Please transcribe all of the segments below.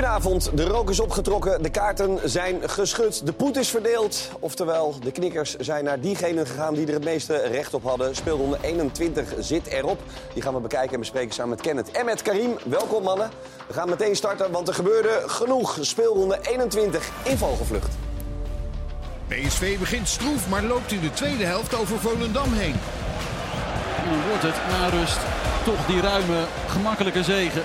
Goedenavond, de rook is opgetrokken, de kaarten zijn geschud, de poet is verdeeld. Oftewel, de knikkers zijn naar diegenen gegaan die er het meeste recht op hadden. Speelronde 21 zit erop. Die gaan we bekijken en bespreken samen met Kenneth en met Karim. Welkom mannen. We gaan meteen starten, want er gebeurde genoeg. Speelronde 21 in Vogelvlucht. PSV begint stroef, maar loopt in de tweede helft over Volendam heen. Dan wordt het na rust toch die ruime, gemakkelijke zegen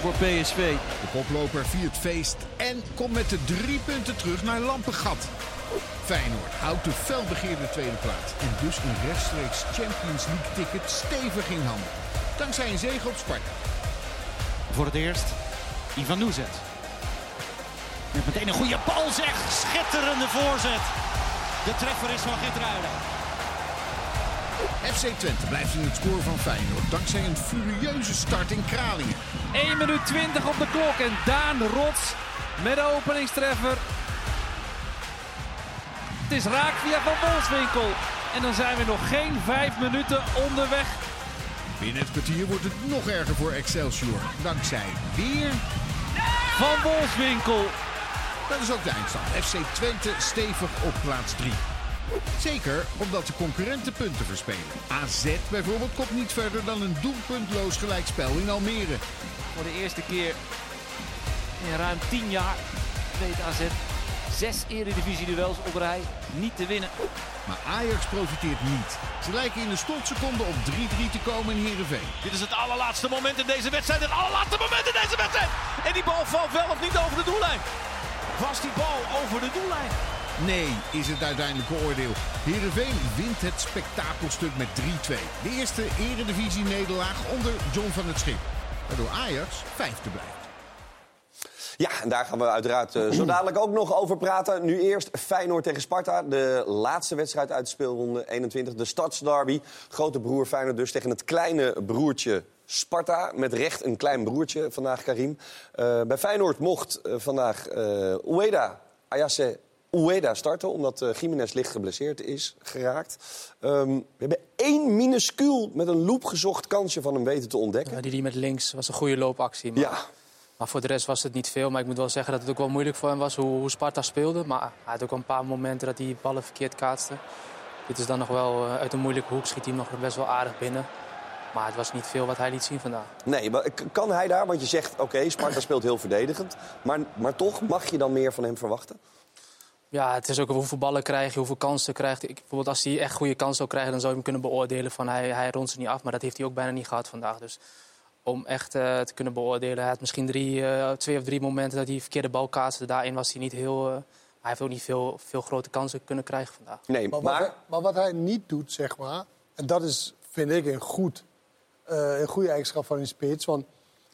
voor PSV. De koploper viert feest en komt met de drie punten terug naar Lampengat. Feyenoord houdt de felbegeerde tweede plaats. En dus een rechtstreeks Champions League ticket stevig in handen. Dankzij een zege op Sparta. Voor het eerst Ivan Noezet. Met meteen een goede bal zeg. Schitterende voorzet. De treffer is van Gitruiden. FC Twente blijft in het spoor van Feyenoord. Dankzij een furieuze start in Kralingen. 1 minuut 20 op de klok en Daan Rots met de openingstreffer. Het is raak via Van Wolfswinkel. En dan zijn we nog geen vijf minuten onderweg. Binnen het kwartier wordt het nog erger voor Excelsior. Dankzij weer... Van Wolfswinkel. Dat is ook de eindstand. FC Twente stevig op plaats 3. Zeker omdat de concurrenten punten verspelen. AZ bijvoorbeeld komt niet verder dan een doelpuntloos gelijkspel in Almere. Voor de eerste keer in ruim 10 jaar weet AZ zes eredivisie-duels op rij niet te winnen. Maar Ajax profiteert niet. Ze lijken in de slotseconde op 3-3 te komen in Heerenveen. Dit is het allerlaatste moment in deze wedstrijd. Het allerlaatste moment in deze wedstrijd. En die bal valt wel of niet over de doellijn. Was die bal over de doellijn? Nee, is het uiteindelijke oordeel. Heerenveen wint het spektakelstuk met 3-2. De eerste eredivisie-nederlaag onder John van het Schip. Waardoor Ajax vijfde blijft. Ja, en daar gaan we uiteraard eh, zo dadelijk ook nog over praten. Nu eerst Feyenoord tegen Sparta. De laatste wedstrijd uit de speelronde 21. De stadsderby. Grote broer Feyenoord dus tegen het kleine broertje Sparta. Met recht een klein broertje vandaag, Karim. Eh, bij Feyenoord mocht eh, vandaag Ueda Ayase Ueda starten... omdat eh Jiménez licht geblesseerd is geraakt. Ehm, we hebben één minuscuul met een loop gezocht kansje van hem weten te ontdekken. Ja, die, die met links was een goede loopactie. Maar, Ja, maar voor de rest was het niet veel. Maar ik moet wel zeggen dat het ook wel moeilijk voor hem was hoe, hoe Sparta speelde. Maar hij had ook een paar momenten dat hij ballen verkeerd kaatste. Dit is dan nog wel eh, uit een moeilijke hoek. Schiet hij nog best wel aardig binnen. Maar het was niet veel wat hij liet zien vandaag. Nee, maar kan hij daar? Want je zegt, oké, Sparta speelt heel verdedigend. Maar, maar toch, mag je dan meer van hem verwachten? Ja, het is ook hoeveel ballen krijg je, hoeveel kansen krijgt. Ik, bijvoorbeeld als hij echt goede kansen zou krijgen, dan zou je hem kunnen beoordelen van hij, hij rondt ze niet af. Maar dat heeft hij ook bijna niet gehad vandaag. Dus om echt eh, te kunnen beoordelen, hij had misschien drie, eh, twee of drie momenten dat hij een verkeerde bal kaatste. Daarin was hij niet heel. eh, hij heeft ook niet veel, veel grote kansen kunnen krijgen vandaag. Nee, Maar, maar... wat, hij- maar wat hij niet doet, zeg maar... en dat is, vind ik, een, goed, eh, een goede eigenschap van een spits. Want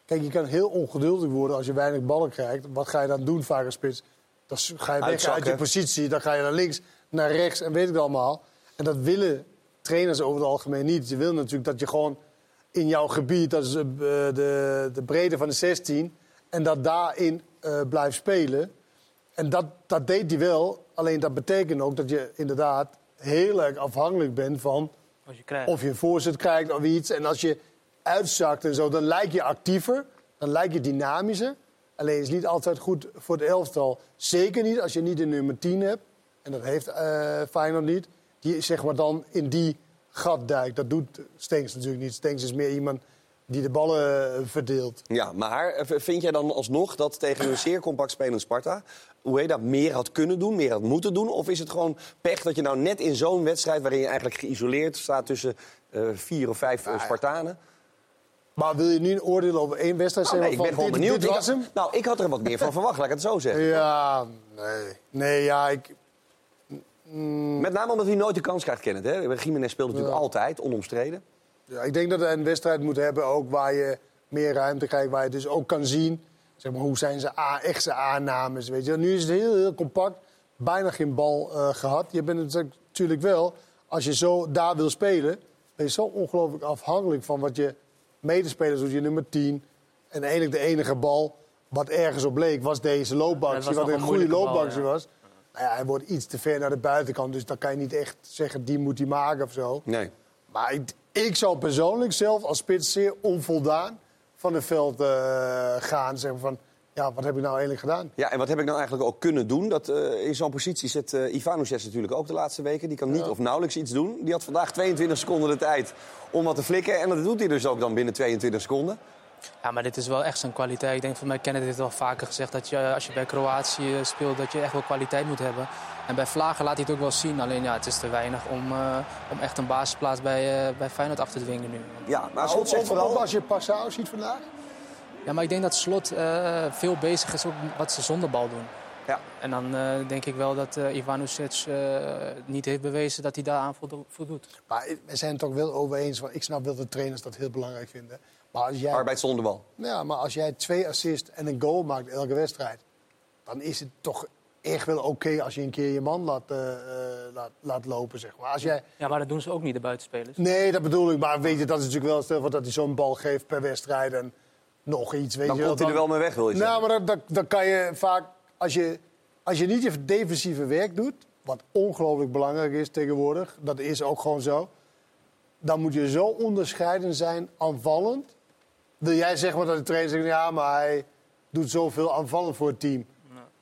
kijk, je kan heel ongeduldig worden als je weinig ballen krijgt. Wat ga je dan doen vaak als spits? Dan ga je weg uit je positie, dan ga je naar links, naar rechts en weet ik het allemaal. En dat willen trainers over het algemeen niet. Ze willen natuurlijk dat je gewoon in jouw gebied, dat is eh, de, de breedte van de 16... en dat daarin eh, blijft spelen... En dat, dat deed hij wel. Alleen dat betekent ook dat je inderdaad heel erg afhankelijk bent van Als je krijgt. of je een voorzet krijgt of iets. En als je uitzakt en zo, dan lijk je actiever. Dan lijk je dynamischer. Alleen is niet altijd goed voor het elftal. Zeker niet als je niet een nummer 10 hebt. En dat heeft eh Feyenoord niet. Die zeg maar dan in die gat duikt. Dat doet Stenks natuurlijk niet. Stenks is meer iemand die de ballen eh, verdeelt. Ja, maar eh, vind jij dan alsnog dat tegen een zeer compact spelend Sparta... Ueda meer had kunnen doen, meer had moeten doen? Of is het gewoon pech dat je nou net in zo'n wedstrijd... waarin je eigenlijk geïsoleerd staat tussen vier of vijf Spartanen... Maar wil je nu een oordeel over één wedstrijd Oh, zeggen? nee, ik ben gewoon benieuwd. Dit was hem? nou, ik had er wat meer van verwacht, laat ik het zo zeggen. Ja, nee. Nee, ja, ik... Met name omdat hij nooit de kans krijgt, Kenneth. Hè? Jiménez speelt natuurlijk Ja. altijd, onomstreden. Ja, ik denk dat hij een wedstrijd moet hebben ook waar je meer ruimte krijgt. Waar je dus ook kan zien zeg maar, hoe zijn ze a- echte aannames. Weet je. Nu is het heel, heel compact. Bijna geen bal eh, gehad. Je bent het natuurlijk wel, als je zo daar wil spelen... ben je zo ongelooflijk afhankelijk van wat je medespelers doet. Je nummer 10. En eigenlijk de enige bal wat ergens op leek was deze Ja, loopactie. wat een goede bal, loopactie ja. was. Nou ja, hij wordt iets te ver naar de buitenkant. Dus dan kan je niet echt zeggen, die moet hij maken of zo. Nee. Maar ik, ik zou persoonlijk zelf als spits zeer onvoldaan van het veld eh, gaan. Zeg maar van, ja, wat heb ik nou eigenlijk gedaan? Ja, en wat heb ik nou eigenlijk ook kunnen doen? Dat, eh, in zo'n positie zit uh, Ivanovic natuurlijk ook de laatste weken. Die kan niet of nauwelijks iets doen. Die had vandaag 22 seconden de tijd om wat te flikken. En dat doet hij dus ook dan binnen 22 seconden. Ja, maar dit is wel echt zijn kwaliteit. Ik denk van mij Kenneth heeft al vaker gezegd dat je als je bij Kroatië speelt, dat je echt wel kwaliteit moet hebben. En bij Vlagen laat hij het ook wel zien. Alleen ja, het is te weinig om, uh, om echt een basisplaats bij, uh, bij Feyenoord af te dwingen nu. Ja, maar zegt vooral... Als je Passau ziet vandaag? Ja, maar ik denk dat Slot uh, veel bezig is ook wat ze zonder bal doen. Ja. En dan uh, denk ik wel dat uh, Ivanovic uh, niet heeft bewezen dat hij daaraan voldoet. Maar we zijn het toch wel over eens. Ik snap wel dat trainers dat heel belangrijk vinden. Maar als jij, Arbeid zonder bal. Ja, maar als jij twee assists en een goal maakt elke wedstrijd... dan is het toch echt wel oké okay als je een keer je man laat, laat, laat, lopen, zeg maar. Als jij... Ja, maar dat doen ze ook niet, de buitenspelers. Nee, dat bedoel ik. Maar weet je, dat is natuurlijk wel... Stel dat hij zo'n bal geeft per wedstrijd en nog iets. Weet dan je komt hij er wel mee weg, wil je nou, zeggen? maar dan, dan kan je vaak... Als je, als je niet je defensieve werk doet, wat ongelooflijk belangrijk is tegenwoordig, dat is ook gewoon zo, dan moet je zo onderscheidend zijn aanvallend. Wil jij zeggen maar dat de trainer zegt, ja, maar hij doet zoveel aanvallend voor het team.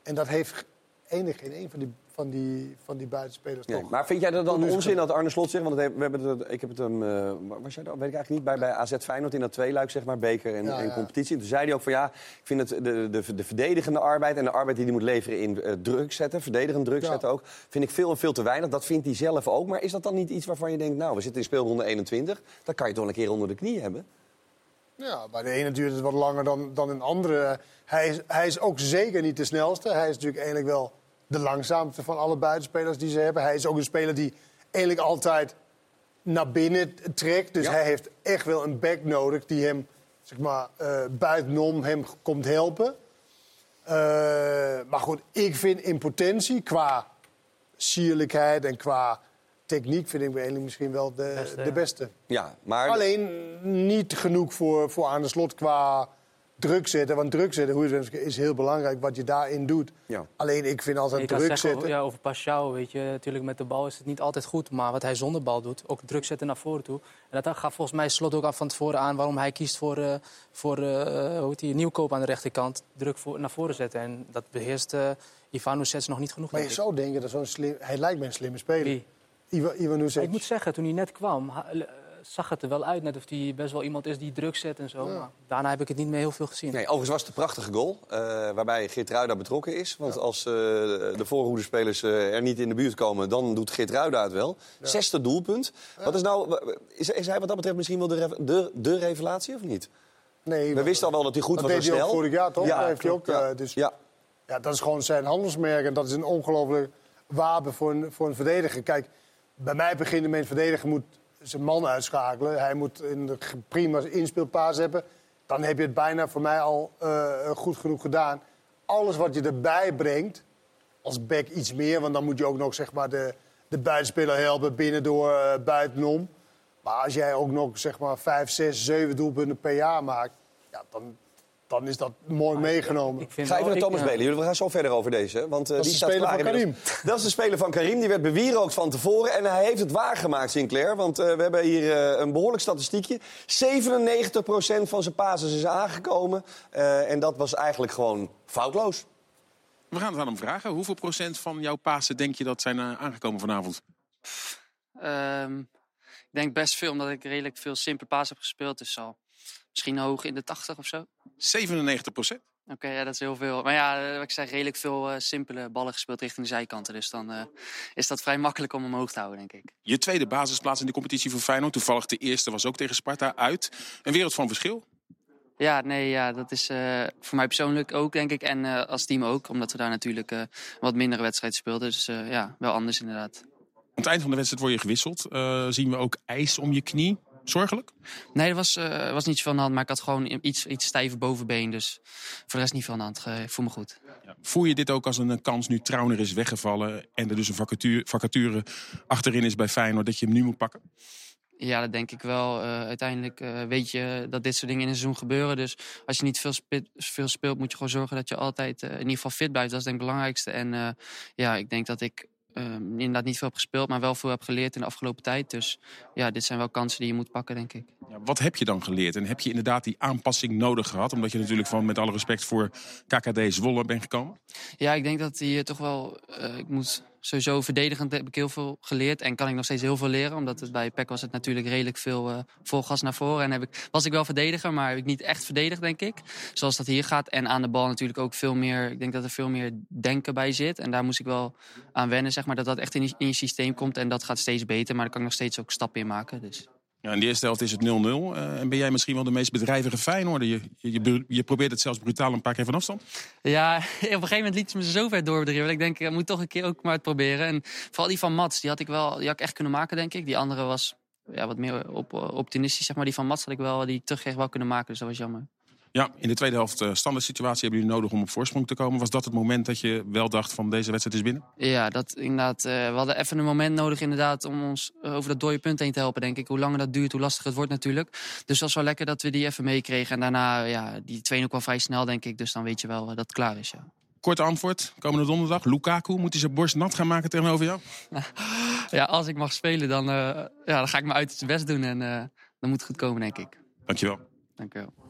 En dat heeft enig geen een van die, van die, van die buitenspelers Nee, toch. maar vind jij dat dan onzin dat Arne Slot zegt? Want het we hebben het, ik heb het hem, eh, was jij dat? Weet ik eigenlijk niet. Bij, bij AZ Feyenoord in dat tweeluik, zeg maar, beker en, Ja, en competitie. Toen zei hij ook van ja, ik vind het de, de, de verdedigende arbeid en de arbeid die hij moet leveren in eh, druk zetten, verdedigend druk zetten ook, vind ik veel en veel te weinig. Dat vindt hij zelf ook. Maar is dat dan niet iets waarvan je denkt, nou, we zitten in speelronde 21, dat kan je toch een keer onder de knie hebben? Ja, bij de ene duurt het wat langer dan, dan een andere. Hij is, hij is ook zeker niet de snelste. Hij is natuurlijk eigenlijk wel de langzaamste van alle buitenspelers die ze hebben. Hij is ook een speler die eigenlijk altijd naar binnen trekt. Dus Ja. hij heeft echt wel een back nodig die hem zeg maar, eh, buitenom hem komt helpen. Eh, maar goed, ik vind in potentie qua sierlijkheid en qua techniek... vind ik misschien wel de Beste, de beste. Ja, maar Alleen niet genoeg voor, voor aan de slot qua druk zetten. Want druk zetten, hoe je het is heel belangrijk wat je daarin doet. Ja. Alleen ik vind altijd druk zeggen zetten. over, ja, over Pashao, weet je. Natuurlijk met de bal is het niet altijd goed. Maar wat hij zonder bal doet, ook druk zetten naar voren toe. En dat gaf volgens mij Slot ook af van tevoren aan... waarom hij kiest voor, eh, voor eh, hoe heet die, nieuwkoop aan de rechterkant. Druk voor, naar voren zetten. En dat beheerst eh Ivanovic nog niet genoeg. Maar je denk ik. zou denken dat zo'n slim. Hij lijkt me een slimme speler. Wie? Ivan, Ivan Maar ik moet zeggen, toen hij net kwam, ha- zag het er wel uit. Net of hij best wel iemand is die druk zet en zo. Maar daarna heb ik het niet meer heel veel gezien. Nee, overigens was het een prachtige goal. eh, waarbij Geertruida betrokken is. Want als eh, de voorhoedespelers eh, er niet in de buurt komen, dan doet Geertruida het wel. Zesde doelpunt. Wat is, nou, is, is hij wat dat betreft misschien wel de, de, de revelatie of niet? nee, We wisten al wel dat hij goed dat was en deed hij ook vorig jaar, toch? Ja, Dat heeft hij ook, ja. eh, dus Ja. Ja, dat is gewoon zijn handelsmerk. En dat is een ongelooflijk wapen voor een, voor een verdediger. Kijk, bij mij begint met een verdediger moet zijn man uitschakelen. Hij moet een prima inspeelpaas hebben. Dan heb je het bijna voor mij al eh, goed genoeg gedaan. Alles wat je erbij brengt, als back iets meer... want dan moet je ook nog zeg maar, de, de buitenspeler helpen binnen door eh, buitenom. Maar als jij ook nog zeg maar, vijf, zes, zeven doelpunten per jaar maakt... Ja, dan, dan is dat mooi meegenomen. Ik Ga even naar Thomas. Belen. Jullie gaan zo verder over deze. Want, eh, Dat is die de staat klaar van inmiddels. Dat is de speler van Karim. Die werd bewierookt van tevoren. En hij heeft het waargemaakt, Sinclair. Want eh, we hebben hier eh, een behoorlijk statistiekje. 97% van zijn passes is aangekomen. Eh, en dat was eigenlijk gewoon foutloos. We gaan het aan hem vragen. Hoeveel procent van jouw Pasen denk je dat zijn aangekomen vanavond? Ehm, ik denk best veel, omdat ik redelijk veel simpele paas heb gespeeld. Dus al misschien hoog in de 80 of zo. Oké, 97 procent. ja, dat is heel veel. Maar ja, eh, ik zeg, redelijk veel eh, simpele ballen gespeeld richting de zijkanten. Dus dan eh, is dat vrij makkelijk om omhoog te houden, denk ik. Je tweede basisplaats in de competitie voor Feyenoord. Toevallig de eerste was ook tegen Sparta uit. Een wereld van verschil. Ja, nee, ja, dat is voor mij persoonlijk ook, denk ik. En als team ook, omdat we daar natuurlijk wat mindere wedstrijden speelden. Dus ja, wel anders inderdaad. Aan het eind van de wedstrijd word je gewisseld. Zien we ook ijs om je knie. Zorgelijk? Nee, er was, eh, was niet veel aan de hand, maar ik had gewoon iets, iets stijve bovenbeen. Dus voor de rest niet veel aan de hand. Ik voel me goed. Ja. Voel je dit ook als een kans nu Trauner is weggevallen... en er dus een vacature, vacature achterin is bij Feyenoord... dat je hem nu moet pakken? Ja, dat denk ik wel. Eh, uiteindelijk eh, weet je dat dit soort dingen in een seizoen gebeuren. Dus als je niet veel, spe- veel speelt, moet je gewoon zorgen dat je altijd in ieder geval fit blijft. Dat is denk ik het belangrijkste. En ja, ik denk dat ik ehm, inderdaad niet veel heb gespeeld, maar wel veel heb geleerd in de afgelopen tijd. Dus ja, dit zijn wel kansen die je moet pakken, denk ik. Ja, wat heb je dan geleerd? En heb je inderdaad die aanpassing nodig gehad? Omdat je natuurlijk van, met alle respect voor KKD Zwolle bent gekomen? Ja, ik denk dat hij toch wel. eh, ik moet sowieso verdedigend heb ik heel veel geleerd. En kan ik nog steeds heel veel leren. Omdat het bij PEC was het natuurlijk redelijk veel eh, vol gas naar voren. En heb ik, was ik wel verdediger, maar heb ik niet echt verdedigd, denk ik. Zoals dat hier gaat. En aan de bal natuurlijk ook veel meer. Ik denk dat er veel meer denken bij zit. En daar moest ik wel aan wennen, zeg maar. Dat dat echt in in je systeem komt. En dat gaat steeds beter. Maar daar kan ik nog steeds ook stappen in maken. Dus. Ja, in de eerste helft is het 0-0. Eh, en ben jij misschien wel de meest bedrijvige Feyenoorder? Je, je, je, probeert het zelfs brutaal een paar keer van afstand. Ja, op een gegeven moment liet ze me zo ver doordribbelen. Ik denk, ik moet toch een keer ook maar het proberen. En vooral die van Mats, die had ik wel die had ik echt kunnen maken, denk ik. Die andere was ja, wat meer op, optimistisch, zeg maar. Die van Mats had ik wel, die terugkreeg wel kunnen maken. Dus dat was jammer. Ja, in de tweede helft uh, standaard situatie hebben jullie nodig om op voorsprong te komen. Was dat het moment dat je wel dacht van deze wedstrijd is binnen? Ja, dat inderdaad. Uh, we hadden even een moment nodig inderdaad om ons uh, over dat dode punt heen te helpen, denk ik. Hoe langer dat duurt, hoe lastiger het wordt natuurlijk. Dus dat was wel lekker dat we die even meekregen. En daarna, ja, die 2 kwam vrij snel, denk ik. Dus dan weet je wel dat het klaar is, ja. Korte antwoord, komende donderdag. Lukaku, moet hij zijn borst nat gaan maken tegenover jou? ja, als ik mag spelen, dan, ja, dan ga ik mijn uiterste best doen. En dan moet het goed komen, denk ik. Dankjewel. Dankjewel.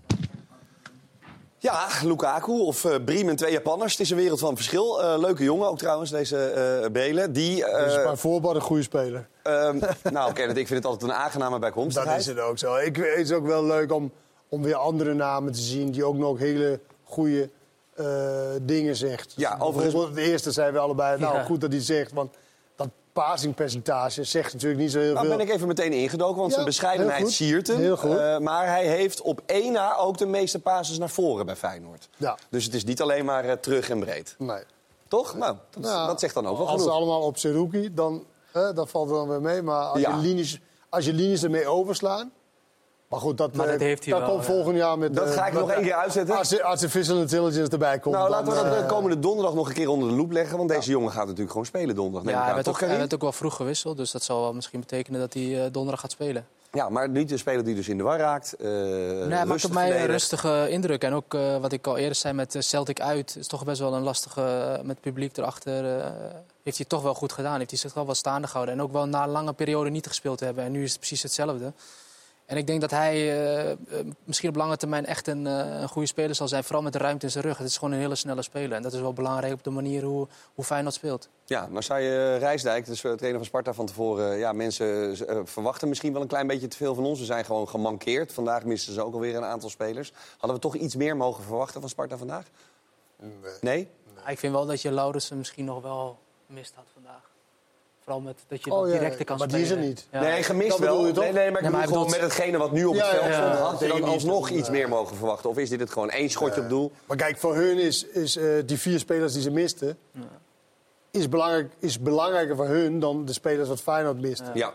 Ja, Lukaku of uh, Briemen, twee Japanners. Het is een wereld van verschil. Uh, leuke jongen ook trouwens, deze uh, Belen. Die, uh, is bij voorbaat een goede speler. nou, Kenneth, ik vind het altijd een aangename bijkomstigheid. Dat is het ook zo. Ik, het is ook wel leuk om, om weer andere namen te zien... die ook nog hele goede dingen zegt. Ja, overigens... De eerste zijn we allebei, nou ja. goed dat hij zegt... Want passingpercentage zegt natuurlijk niet zo heel nou, veel. ben ik even meteen ingedoken, want Ja, zijn bescheidenheid siert hem. Heel goed. Uh, maar hij heeft op één na ook de meeste passes naar voren bij Feyenoord. Ja. Dus het is niet alleen maar uh, terug en breed. Nee. Toch? Nou, dat, Nou, dat zegt dan ook wel Als ze genoeg. allemaal op Seruki, dan hè, dat valt er dan weer mee. Maar als, je, linies, als je linies ermee overslaan... Maar goed, dat, Maar dat eh, heeft hij dat wel, komt ja. volgend jaar met... Dat eh, ga ik nog één keer uitzetten. Als, artificial intelligence erbij komt. Nou, laten we dat de eh, komende donderdag nog een keer onder de loep leggen. Want deze jongen gaat natuurlijk gewoon spelen donderdag. Ja, ik hij werd, Toch, ook, hij Karim? werd ook wel vroeg gewisseld. Dus dat zal wel misschien betekenen dat hij eh, donderdag gaat spelen. Ja, maar niet de speler die dus in de war raakt. eh Nee, hij maakt op mij een rustige indruk. En ook eh, wat ik al eerder zei met eh, Celtic uit, is toch best wel een lastige. eh, met het publiek erachter. eh, heeft hij toch wel goed gedaan. Heeft hij zich wel wat staande gehouden. En ook wel na een lange periode niet gespeeld te hebben. En nu is het precies hetzelfde. En ik denk dat hij eh, eh, misschien op lange termijn echt een, eh, een goede speler zal zijn. Vooral met de ruimte in zijn rug. Het is gewoon een hele snelle speler. En dat is wel belangrijk op de manier hoe, hoe Feyenoord speelt. Ja, zei je Rijsdijk, dus de trainer van Sparta van tevoren... ja, mensen verwachten misschien wel een klein beetje te veel van ons. We zijn gewoon gemankeerd. Vandaag misten ze ook alweer een aantal spelers. Hadden we toch iets meer mogen verwachten van Sparta vandaag? Nee? Maar ik vind wel dat je Laurensen misschien nog wel mist had vandaag. Vooral met dat je Oh, ja, directe kan maar die spelen. is er niet. Ja. Nee, gemist Dat wel. bedoel je toch? Nee, nee, maar ik maar bedoel gewoon met hetgene wat nu op het Ja, veld stond... ja. had je dan die alsnog iets meer mogen verwachten? Of is dit het gewoon één schotje op doel? Maar kijk, voor hun is, is eh, die vier spelers die ze misten... Is, belangrijk, is belangrijker voor hun dan de spelers wat Feyenoord mist. Ja.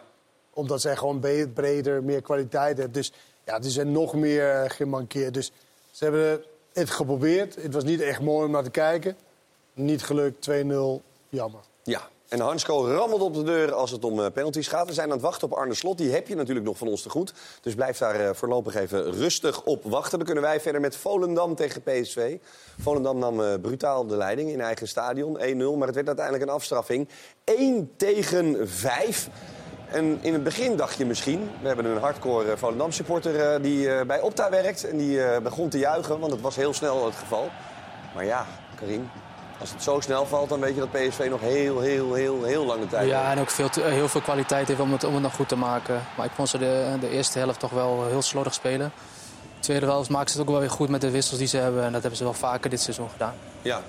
Omdat zij gewoon breder, meer kwaliteit hebben. Dus ja, die zijn nog meer eh, gemankeerd. Dus ze hebben het geprobeerd. Het was niet echt mooi om naar te kijken. Niet gelukt, 2-0. Jammer. Ja. En Hansko rammelt op de deur als het om eh, penalties gaat. We zijn aan het wachten op Arne Slot. Die heb je natuurlijk nog van ons te goed. Dus blijf daar eh, voorlopig even rustig op wachten. Dan kunnen wij verder met Volendam tegen PSV. Volendam nam eh, brutaal de leiding in eigen stadion. 1-0, maar het werd uiteindelijk een afstraffing. 1 tegen 5. En in het begin dacht je misschien... We hebben een hardcore Volendam-supporter eh, die bij Opta werkt. En die begon te juichen, want het was heel snel het geval. Maar ja, Karim... Als het zo snel valt, dan weet je dat PSV nog heel, heel, heel, heel lange tijd heeft. Ja, en ook veel, te- heel veel kwaliteit heeft om het, om het nog goed te maken. Maar ik vond ze de, de eerste helft toch wel heel slordig spelen. De tweede helft maken ze het ook wel weer goed met de wissels die ze hebben. En dat hebben ze wel vaker dit seizoen gedaan. Ja.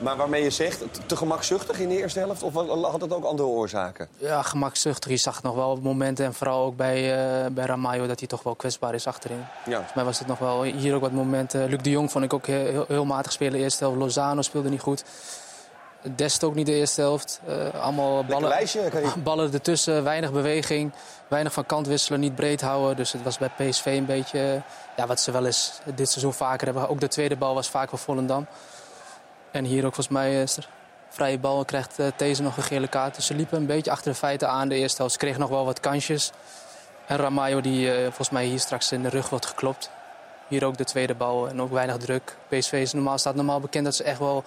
Maar waarmee je zegt, te- gemakzuchtig in de eerste helft? Of had het ook andere oorzaken? Ja, gemakzuchtig. Je zag nog wel op momenten. En vooral ook bij, eh bij Ramayo dat hij toch wel kwetsbaar is achterin. Ja. Volgens mij was het nog wel hier ook wat momenten. Luc de Jong vond ik ook heel, heel, heel matig spelen de eerste helft. Lozano speelde niet goed. Dest ook niet de eerste helft. Eh, allemaal ballen, lijstje, ballen ertussen, weinig beweging. Weinig van kant wisselen, niet breed houden. Dus het was bij PSV een beetje ja, wat ze wel eens dit seizoen vaker hebben. Ook de tweede bal was vaak wel Volendam. En hier ook volgens mij eh, is er vrije bal. Krijgt eh These nog een gele kaart. Dus ze liepen een beetje achter de feiten aan de eerste helft. Ze kregen nog wel wat kansjes. En Ramayo die eh, volgens mij hier straks in de rug wordt geklopt. Hier ook de tweede bal en ook weinig druk. PSV is normaal, staat normaal bekend dat ze echt wel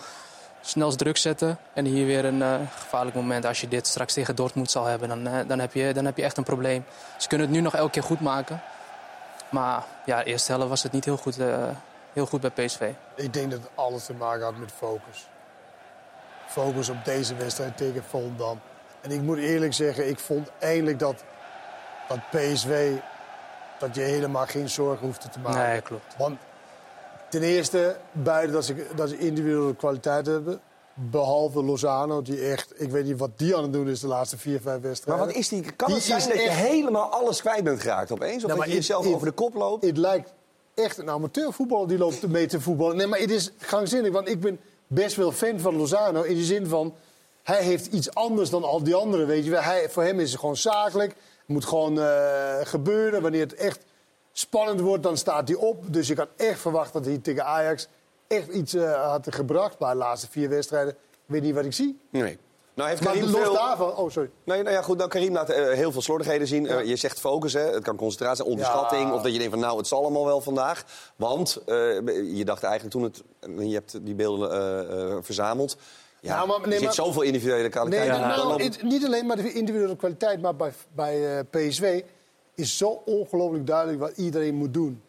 snel druk zetten. En hier weer een gevaarlijk moment. Als je dit straks tegen Dortmund zal hebben, dan, dan, heb je, dan heb je echt een probleem. Ze kunnen het nu nog elke keer goed maken. Maar ja, de eerste helft was het niet heel goed, heel goed bij PSV. Ik denk dat het alles te maken had met focus. Focus op deze wedstrijd tegen Volendam. En ik moet eerlijk zeggen, ik vond eindelijk dat, dat PSV... dat je helemaal geen zorgen hoefde te maken. Nee, klopt. Want ten eerste, buiten dat ze, dat ze individuele kwaliteit hebben... behalve Lozano, die echt... ik weet niet wat die aan het doen is de laatste vier, vijf Maar wedstrijden. wat is die? Kan Die het zijn dat je helemaal alles kwijt bent geraakt opeens? Of dat je jezelf over de kop loopt? Het lijkt echt een amateurvoetballer die loopt mee te voetballen. Nee, maar het is gangzinnig, want ik ben best wel fan van Lozano... in de zin van, hij heeft iets anders dan al die anderen, weet je wel. Hij, voor hem is het gewoon zakelijk. Het moet gewoon eh, gebeuren. Wanneer het echt spannend wordt, dan staat hij op. Dus ik had echt verwacht dat hij tegen Ajax echt iets eh, had gebracht. Maar de laatste vier wedstrijden, weet niet wat ik zie. Nee. Nou heeft Maar Karim los veel... daarvan... Oh, sorry. Nee, nou ja, goed. Nou, Karim laat eh, heel veel slordigheden zien. Eh, je zegt focus, hè. Het kan concentratie, onderschatting. Ja. Of dat je denkt van, nou, het zal allemaal wel vandaag. Want eh, je dacht eigenlijk toen het... Je hebt die beelden verzameld. Ja, Nou, maar- nee, er zit maar- zoveel individuele kwaliteit Nee, in. nou, het- niet alleen maar de individuele kwaliteit, maar bij, bij PSV is zo ongelooflijk duidelijk wat iedereen moet doen.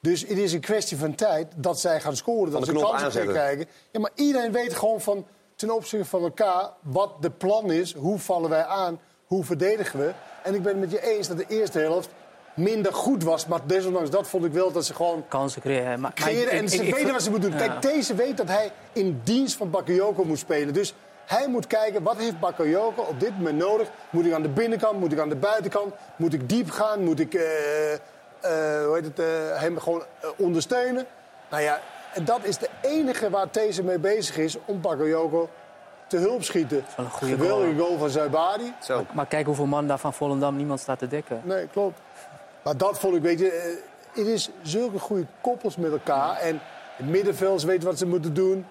Dus het is een kwestie van tijd dat zij gaan scoren, dat ze kansen gaan krijgen. Ja, maar iedereen weet gewoon van ten opzichte van elkaar wat de plan is, hoe vallen wij aan, hoe verdedigen we. En ik ben het met je eens dat de eerste helft minder goed was, maar desondanks dat vond ik wel dat ze gewoon Kansen creëren. Maar, maar ik- en ze ik- weten wat ze moeten doen. Ja. Kijk, deze weet dat hij in dienst van Bakayoko moet spelen. Dus hij moet kijken, wat heeft Bakayoko op dit moment nodig? Moet ik aan de binnenkant, moet ik aan de buitenkant? Moet ik diep gaan? Moet ik eh, eh, hoe heet het, eh, hem gewoon ondersteunen? Nou ja, en dat is de enige waar deze mee bezig is om Bakayoko te hulp schieten. wel een goede Geweldige goal van Zuibari. Zo. Maar kijk hoeveel man daar van Volendam niemand staat te dekken. Nee, klopt. Maar dat vond ik, weet je, eh, het is zulke goede koppels met elkaar. En het middenveld weten wat ze moeten doen.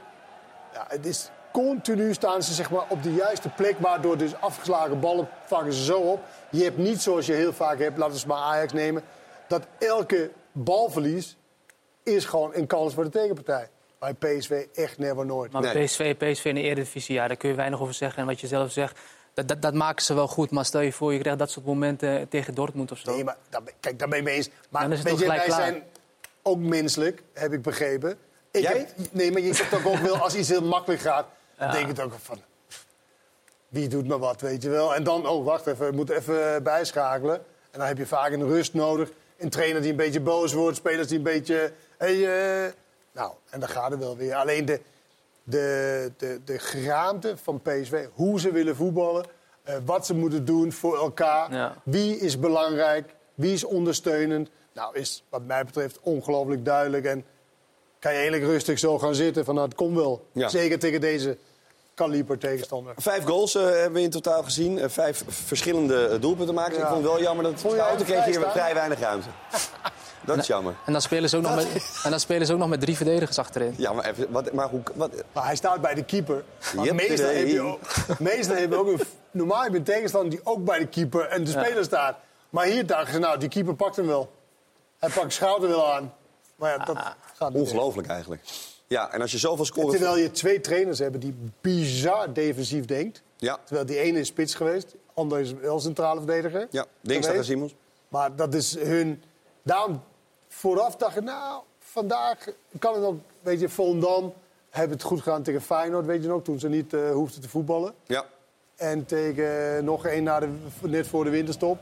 Ja, het is continu staan ze zeg maar, op de juiste plek, waardoor dus afgeslagen ballen vangen ze zo op. Je hebt niet zoals je heel vaak hebt, laten we maar Ajax nemen, dat elke balverlies is gewoon een kans voor de tegenpartij. Bij PSV echt never nooit. Maar Nee. PSV, PSV in de Eredivisie, ja, daar kun je weinig over zeggen. En wat je zelf zegt, dat, dat, dat maken ze wel goed. Maar stel je voor, je krijgt dat soort momenten tegen Dortmund of zo. Nee, maar kijk, daar ben ik mee eens. Maar Dan is het weet toch je, gelijk wij klaar. zijn ook menselijk, heb ik begrepen. Ik Jij? heb, nee, maar je zegt ook, ook wel, als iets heel makkelijk gaat, dan denk ik ook van... Wie doet maar wat, weet je wel. En dan, oh, wacht even, we moeten even bijschakelen. En dan heb je vaak een rust nodig. Een trainer die een beetje boos wordt, spelers die een beetje... Hey, eh, nou, en dan gaat het wel weer. Alleen de, de, de, de geraamte van PSV, hoe ze willen voetballen... eh, wat ze moeten doen voor elkaar. Ja. Wie is belangrijk? Wie is ondersteunend? Nou, is wat mij betreft ongelooflijk duidelijk. En kan je eigenlijk rustig zo gaan zitten van nou, het komt wel. Ja. Zeker tegen deze kaliber tegenstander. Vijf goals eh, hebben we in totaal gezien. Vijf verschillende doelpunten maken. Ja. Ik vond het wel jammer dat jij auto kreeg hier vrij weinig ruimte. Dat is jammer. En dan spelen ze ook nog met, en dan spelen ze ook nog met drie verdedigers achterin. Ja, maar, even, wat, maar hoe... Wat, Maar hij staat bij de keeper. Yep, meestal, heb je ook, meestal heb je ook een... Normaal heb je een tegenstander die ook bij de keeper en de speler staat. Maar hier dachten ze, nou, die keeper pakt hem wel. Hij pakt schouder wel aan. Maar ja, dat gaat niet. ongelooflijk eigenlijk. Ja, en als je zoveel scoort... Terwijl je twee trainers hebt die bizar defensief denkt. Ja, Terwijl die ene is spits geweest, de andere is wel centrale verdediger. ja. dinsdag en geweest. Simons. Maar dat is hun... Daarom vooraf dacht ik, nou, vandaag kan het ook... Weet je, Volendam hebben het goed gedaan tegen Feyenoord, weet je nog, toen ze niet eh, hoefden te voetballen. Ja. En tegen nog één na de, net voor de winterstop.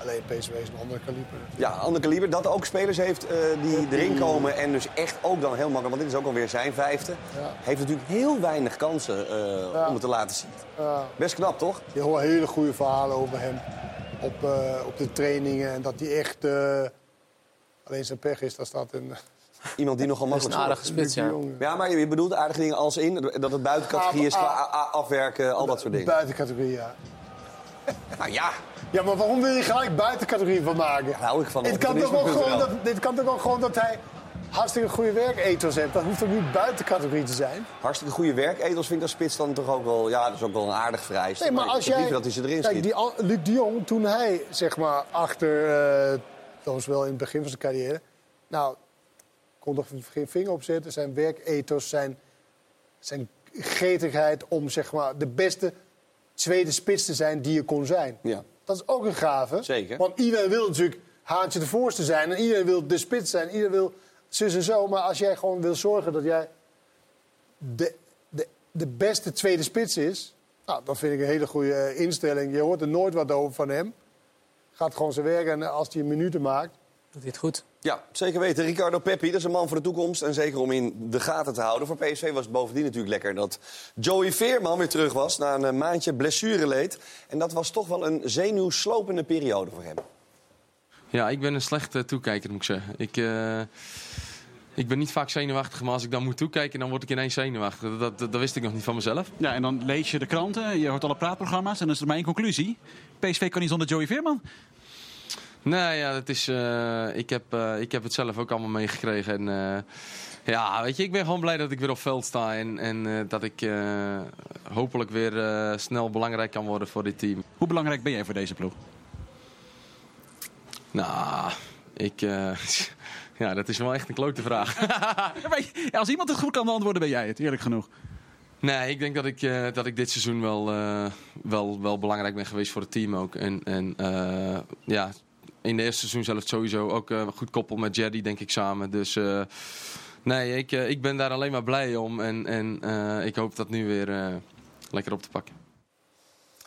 Alleen PSV is een andere kaliber. Ja, ander kaliber. Dat ook spelers heeft eh, die erin komen en dus echt ook dan heel makkelijk... want dit is ook alweer zijn vijfde. Heeft natuurlijk heel weinig kansen eh, Ja. om het te laten zien. Ja. Best knap, toch? Je hoort hele goede verhalen over hem op, op de trainingen. En dat hij echt... eh, alleen zijn pech is, daar staat een... Iemand die nogal Dat is een makkelijk aardige spits, ja. Ja, maar je bedoelt aardige dingen als in dat het buitencategorie is qua Ah, a- a- afwerken, al dat soort dingen. Buitencategorie, ja. Nou ja, Ja, maar waarom wil je gelijk buitencategorie van maken? daar hou ik van. Dit kan, toch ook Opportunisme.nl. gewoon dat, dit kan toch ook gewoon dat hij hartstikke goede werkethos heeft. Dat hoeft toch niet buitencategorie te zijn? Hartstikke goede werketels vind ik als spits dan toch ook wel... Ja, dat is ook wel een aardig vereist. Nee, maar ik als jij... liever dat hij ze erin Kijk, die, Luc de Jong, toen hij zeg maar achter... eh, dat was wel in het begin van zijn carrière. Nou, kon toch geen vinger opzetten. Zijn werkethos, zijn zijn gretigheid om zeg maar, de beste tweede spits te zijn die je kon zijn. Ja. Dat is ook een gave. Zeker. Want iedereen wil natuurlijk haantje de voorste zijn. En iedereen wil de spits zijn. Iedereen wil zus en zo. Maar als jij gewoon wil zorgen dat jij de, de, de beste tweede spits is... Nou, dan vind ik een hele goede eh, instelling. Je hoort er nooit wat over van hem. Gaat gewoon zijn werk en als hij minuten maakt... Doet hij het goed. Ja, zeker weten. Ricardo Peppi, dat is een man voor de toekomst. En zeker om in de gaten te houden. Voor PSV was het bovendien natuurlijk lekker dat Joey Veerman weer terug was... na een eh, maandje blessureleed. En dat was toch wel een zenuwslopende periode voor hem. Ja, ik ben een slechte toekijker, moet ik zeggen. Ik, eh, ik ben niet vaak zenuwachtig, maar als ik dan moet toekijken, dan word ik ineens zenuwachtig. Dat, dat, dat wist ik nog niet van mezelf. Ja, en dan lees je de kranten, je hoort alle praatprogramma's en dan is er maar één conclusie. PSV kan niet zonder Joey Veerman. Nee, ja, dat is, eh, ik, heb, eh, ik heb het zelf ook allemaal meegekregen. En eh, ja, weet je, ik ben gewoon blij dat ik weer op veld sta. En, en dat ik hopelijk weer snel belangrijk kan worden voor dit team. Hoe belangrijk ben jij voor deze ploeg? Nou, ik... ja, dat is wel echt een klote vraag. Als iemand het goed kan beantwoorden, ben jij het, eerlijk genoeg. Nee, ik denk dat ik, eh, dat ik dit seizoen wel, eh, wel, wel belangrijk ben geweest voor het team ook. En, en eh, ja, in de eerste seizoen zelf sowieso ook goed koppel met Jerry, denk ik, samen. Dus nee, ik, ik ben daar alleen maar blij om. En, en ik hoop dat nu weer lekker op te pakken.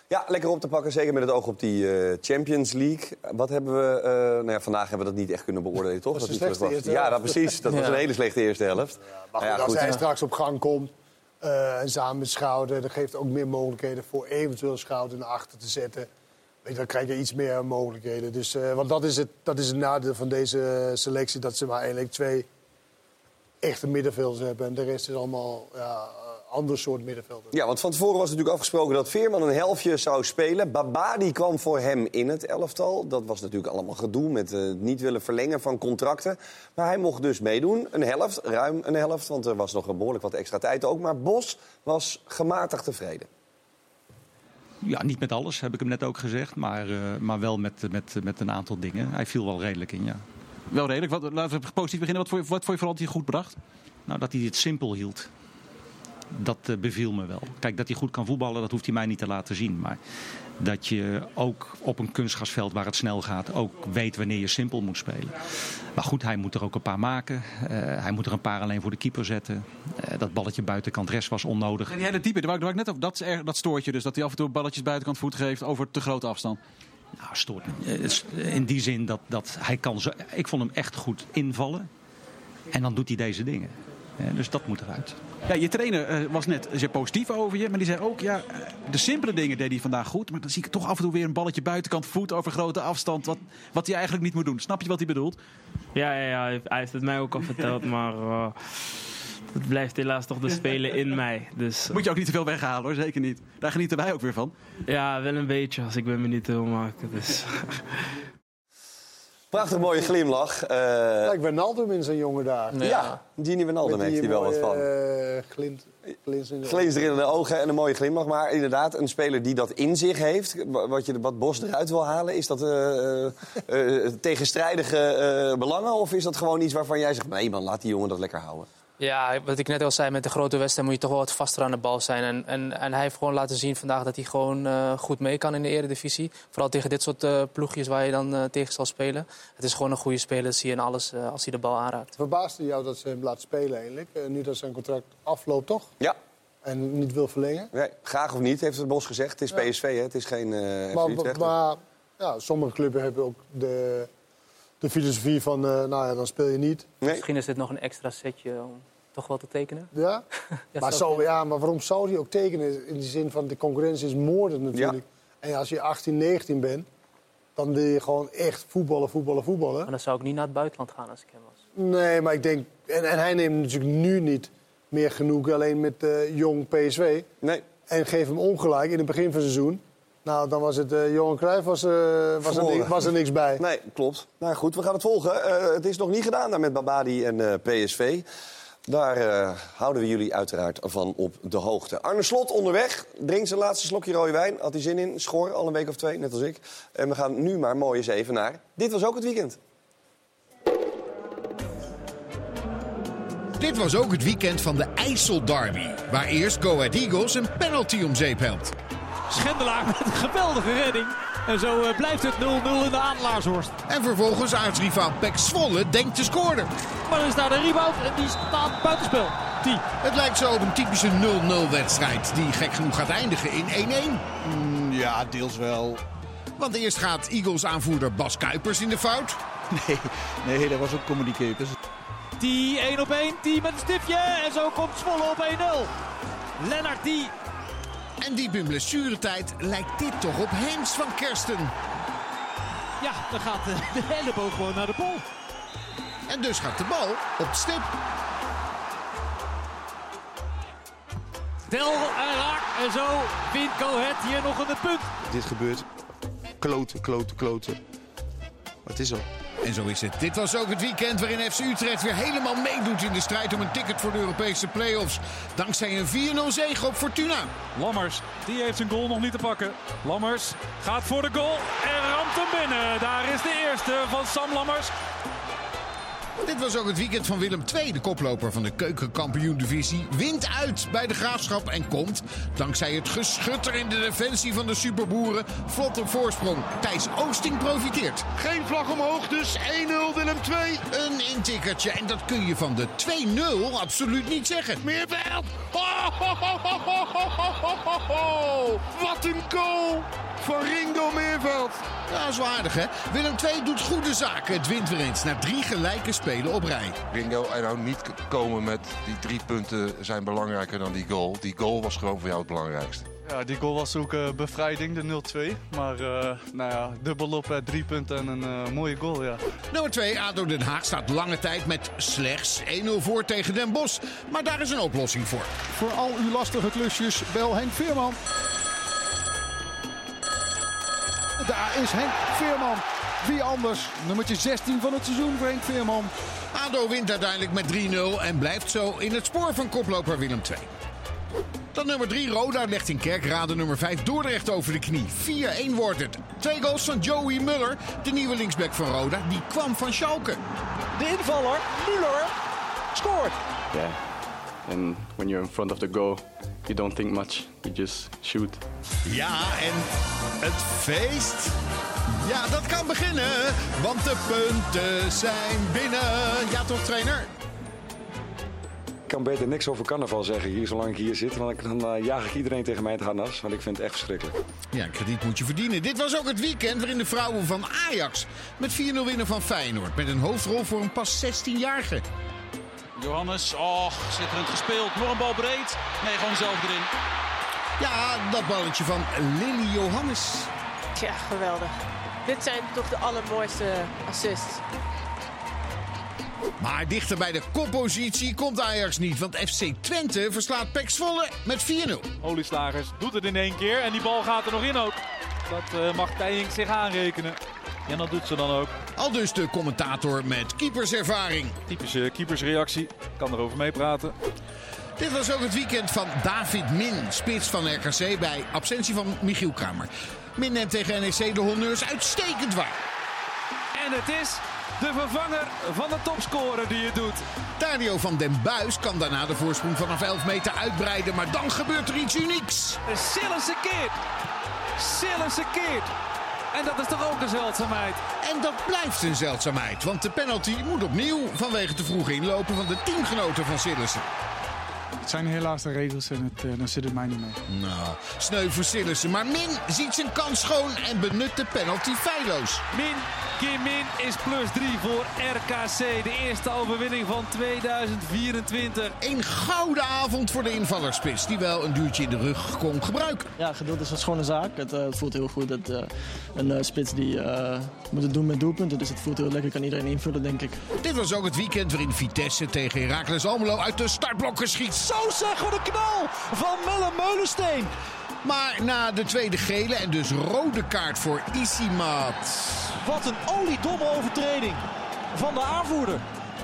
Ja, lekker op te pakken, zeker met het oog op die eh, Champions League. Wat hebben we... eh, nou ja, vandaag hebben we dat niet echt kunnen beoordelen, toch? Dat eerste Ja, dat, precies. Dat was een hele slechte eerste helft. Maar Nou ja, goed, als hij straks op gang komt eh, en samen met Schouten... dat geeft ook meer mogelijkheden voor eventueel Schouten naar achter te zetten. Weet je, dan krijg je iets meer mogelijkheden. Dus, want dat is, het, dat is het nadeel van deze selectie... dat ze maar eigenlijk twee echte middenvelders hebben. En de rest is allemaal ja, ander soort middenvelders. Ja, want van tevoren was natuurlijk afgesproken dat Veerman een helftje zou spelen. Babadi kwam voor hem in het elftal. Dat was natuurlijk allemaal gedoe met eh, het niet willen verlengen van contracten. Maar hij mocht dus meedoen. Een helft, ruim een helft, want er was nog een behoorlijk wat extra tijd ook. Maar Bos was gematigd tevreden. Ja, niet met alles, heb ik hem net ook gezegd. Maar, eh, maar wel met, met, met een aantal dingen. Hij viel wel redelijk in, ja. Wel redelijk. Wat, laten we positief beginnen. Wat vond je, wat vond je vooral dat hij goed bracht? Nou, dat hij het simpel hield. Dat eh, beviel me wel. Kijk, dat hij goed kan voetballen, dat hoeft hij mij niet te laten zien. Maar dat je ook op een kunstgasveld waar het snel gaat... ook weet wanneer je simpel moet spelen. Maar goed, hij moet er ook een paar maken. Eh, hij moet er een paar alleen voor de keeper zetten. Eh, dat balletje buitenkant rest was onnodig. En die hele type, daar wou ik- net over. Dat, is erg, dat stoort je dus. Dat hij af en toe balletjes buitenkant voet geeft over te grote afstand. Nou, stoort me. In die zin dat, dat hij kan zo... Ik vond hem echt goed invallen. En dan doet hij deze dingen. Dus dat moet eruit. Ja, je trainer eh, was net zeer positief over je. Maar die zei ook, ja, eh, de simpele dingen deed hij vandaag goed. Maar dan zie ik toch af en toe weer een balletje buitenkant voet over grote afstand. Wat, wat hij eigenlijk niet moet doen. Snap je wat hij bedoelt? Ja, ja, ja, hij heeft- het mij ook al verteld, maar uh, het blijft helaas toch de speler in mij. Dus Moet je ook niet te veel weghalen hoor, zeker niet. Daar genieten wij ook weer van. ja, wel een beetje als ik mijn minuten wil maken. Dus. Prachtig mooie glimlach. Eh, Lijkt Wijnaldum in zijn jonge dagen. ja. Gini Wijnaldum heeft die hij wel wat van. eh, glint, glins in de Glinsterende ogen en een mooie glimlach. Maar inderdaad, een speler die dat in zich heeft, wa- wat, je, wat Bos eruit wil halen, is dat eh, eh, eh, tegenstrijdige eh, belangen? Of is dat gewoon iets waarvan jij zegt, nee man, laat die jongen dat lekker houden? Ja, wat ik net al zei, met de grote wedstrijd moet je toch wel wat vaster aan de bal zijn. En, en, en hij heeft gewoon laten zien vandaag dat hij gewoon eh, goed mee kan in de eredivisie. Vooral tegen dit soort eh, ploegjes waar je dan eh, tegen zal spelen. Het is gewoon een goede speler, zie je in alles eh, als hij de bal aanraakt. Verbaasde jou dat ze hem laat spelen eigenlijk? Nu dat zijn contract afloopt, toch? Ja, En niet wil verlengen? nee, graag of niet, heeft het Bos gezegd. Het is PSV, hè? het is geen eh FC Maar, Utrecht. maar ja, sommige clubs hebben ook de, de filosofie van, eh, nou ja, dan speel je niet. Nee? Misschien is dit nog een extra setje om toch wel te tekenen. Ja? Ja, maar, zou- zo, ja, maar waarom zou hij ook tekenen? In de zin van de concurrentie is moordend natuurlijk. En als je 18, 19 bent, dan wil je gewoon echt voetballen, voetballen, voetballen. Maar dan zou ik niet naar het buitenland gaan als ik hem was. Nee, maar ik denk... En, en hij neemt natuurlijk nu niet meer genoeg alleen met eh, jong PSV. Nee. En geef hem ongelijk in het begin van het seizoen. Nou, dan was het... eh Johan Cruijff was, eh, was, er, was er niks bij. Nee, klopt. Nou goed, we gaan het volgen. Eh, het is nog niet gedaan daar met Babadi en eh, PSV. Daar eh, houden we jullie uiteraard van op de hoogte. Arne Slot onderweg. Drinkt zijn laatste slokje rode wijn. Had hij zin in. Schor al een week of twee, net als ik. En we gaan nu maar mooi eens even naar... Dit was ook het weekend. Dit was ook het weekend van de IJsselderby. Waar eerst Go Ahead Eagles een penalty om zeep helpt. Schendelaar met een geweldige redding. En zo eh, blijft het 0-0 in de Adelaarshorst. En vervolgens aartsrivaal Pek Zwolle denkt te scoren. Maar dan is daar de rebound en die staat buitenspel. Die. Het lijkt zo op een typische 0-0 wedstrijd die gek genoeg gaat eindigen in 1-1. ja, deels wel. Want eerst gaat Eagles aanvoerder Bas Kuipers in de fout. Nee, nee dat was ook communicators. Die 1 op 1, die met een stiftje. En zo komt Zwolle op 1-0. Lennart die. En diep in blessuretijd lijkt dit toch op Hens van Kersten. Ja, dan gaat de, de elleboog gewoon naar de bal. En dus gaat de bal op de stip. Del en raak. En zo wint Go Ahead hier nog een punt. Dit gebeurt. Kloten, kloten, kloten. Wat is er? En zo is het. Dit was ook het weekend waarin FC Utrecht weer helemaal meedoet in de strijd om een ticket voor de Europese play-offs. Dankzij een 4-0 zege op Fortuna. Lammers, die heeft zijn goal nog niet te pakken. Lammers gaat voor de goal en ramt hem binnen. Daar is de eerste van Sam Lammers. Dit was ook het weekend van Willem II, de koploper van de keukenkampioen-divisie. Wint uit bij de graafschap en komt, dankzij het geschutter in de defensie van de superboeren, vlot op voorsprong. Thijs Oosting profiteert. Geen vlag omhoog, dus 1-0 Willem II. Een intikkertje en dat kun je van de 2-0 absoluut niet zeggen. Meer wel. Wat een goal! Van Ringo Meerveld. Ja, dat is wel aardig hè. Willem II doet goede zaken. Het wint weer eens na drie gelijke spelen op rij. Ringo, en nou niet komen met die drie punten zijn belangrijker dan die goal. Die goal was gewoon voor jou het belangrijkste. Ja, die goal was ook uh, bevrijding, de 0-2. Maar uh, nou ja, dubbelop, uh, drie punten en een mooie goal, ja. Nummer 2, ADO Den Haag staat lange tijd met slechts 1-0 voor tegen Den Bosch. Maar daar is een oplossing voor. Voor al uw lastige klusjes, bel Henk Veerman. Daar is Henk Veerman. Wie anders? Nummertje 16 van het seizoen voor Henk Veerman. ADO wint uiteindelijk met 3-0 en blijft zo in het spoor van koploper Willem II. Dan nummer 3, Roda legt in Kerkrade nummer 5 Dordrecht over de knie. 4-1 wordt het. Twee goals van Joey Muller, de nieuwe linksback van Roda. Die kwam van Schalke. De invaller, Muller, scoort. Ja, yeah. and when you're in front of the goal, you don't think much. You just shoot. Ja, en het feest? Ja, dat kan beginnen, want de punten zijn binnen. Ja toch, trainer? Ik kan beter niks over carnaval zeggen hier, zolang ik hier zit. Want dan uh, jaag ik iedereen tegen mij het harnas. Want ik vind het echt verschrikkelijk. Ja, krediet moet je verdienen. Dit was ook het weekend waarin de vrouwen van Ajax met 4-0 winnen van Feyenoord. Met een hoofdrol voor een pas 16-jarige. Johannes, oh, schitterend gespeeld. Nog een bal breed. Nee, gewoon zelf erin. Ja, dat balletje van Lily Johannes. Ja, geweldig. Dit zijn toch de allermooiste assists. Maar dichter bij de koppositie komt Ajax niet. Want FC Twente verslaat Pek Zwolle met 4-0. Olieslagers doet het in één keer en die bal gaat er nog in ook. Dat uh, mag Tijink zich aanrekenen. En dat doet ze dan ook. Al dus de commentator met keeperservaring. Typische keepersreactie. Kan erover meepraten. Dit was ook het weekend van David Min, spits van RKC bij absentie van Michiel Kramer. Min neemt tegen NEC de honneurs uitstekend waar. En het is de vervanger van de topscorer die het doet. Dario van den Buis kan daarna de voorsprong vanaf 11 meter uitbreiden. Maar dan gebeurt er iets unieks. Sillissen keert. Sillissen keert. En dat is toch ook een zeldzaamheid. En dat blijft een zeldzaamheid. Want de penalty moet opnieuw vanwege te vroeg inlopen van de teamgenoten van Sillissen. Het zijn helaas de regels en het, uh, dan zit het mij niet mee. Nou, sneu voor Sillissen. Maar Min ziet zijn kans schoon en benut de penalty feilloos. Min, Kim Min is plus 3 voor RKC. De eerste overwinning van 2024. Een gouden avond voor de invallerspits. Die wel een duwtje in de rug kon gebruiken. Ja, geduld is een schone zaak. Het, uh, het voelt heel goed. Dat, uh, een uh, spits die moet het doen met doelpunten. Dus het voelt heel lekker. Kan iedereen invullen, denk ik. Dit was ook het weekend waarin Vitesse tegen Heracles Almelo uit de startblokken schiet. Zo zeg, wat een knal van Melle Meulensteen. Maar na de tweede gele en dus rode kaart voor Isimat. Wat een oliedomme overtreding van de aanvoerder.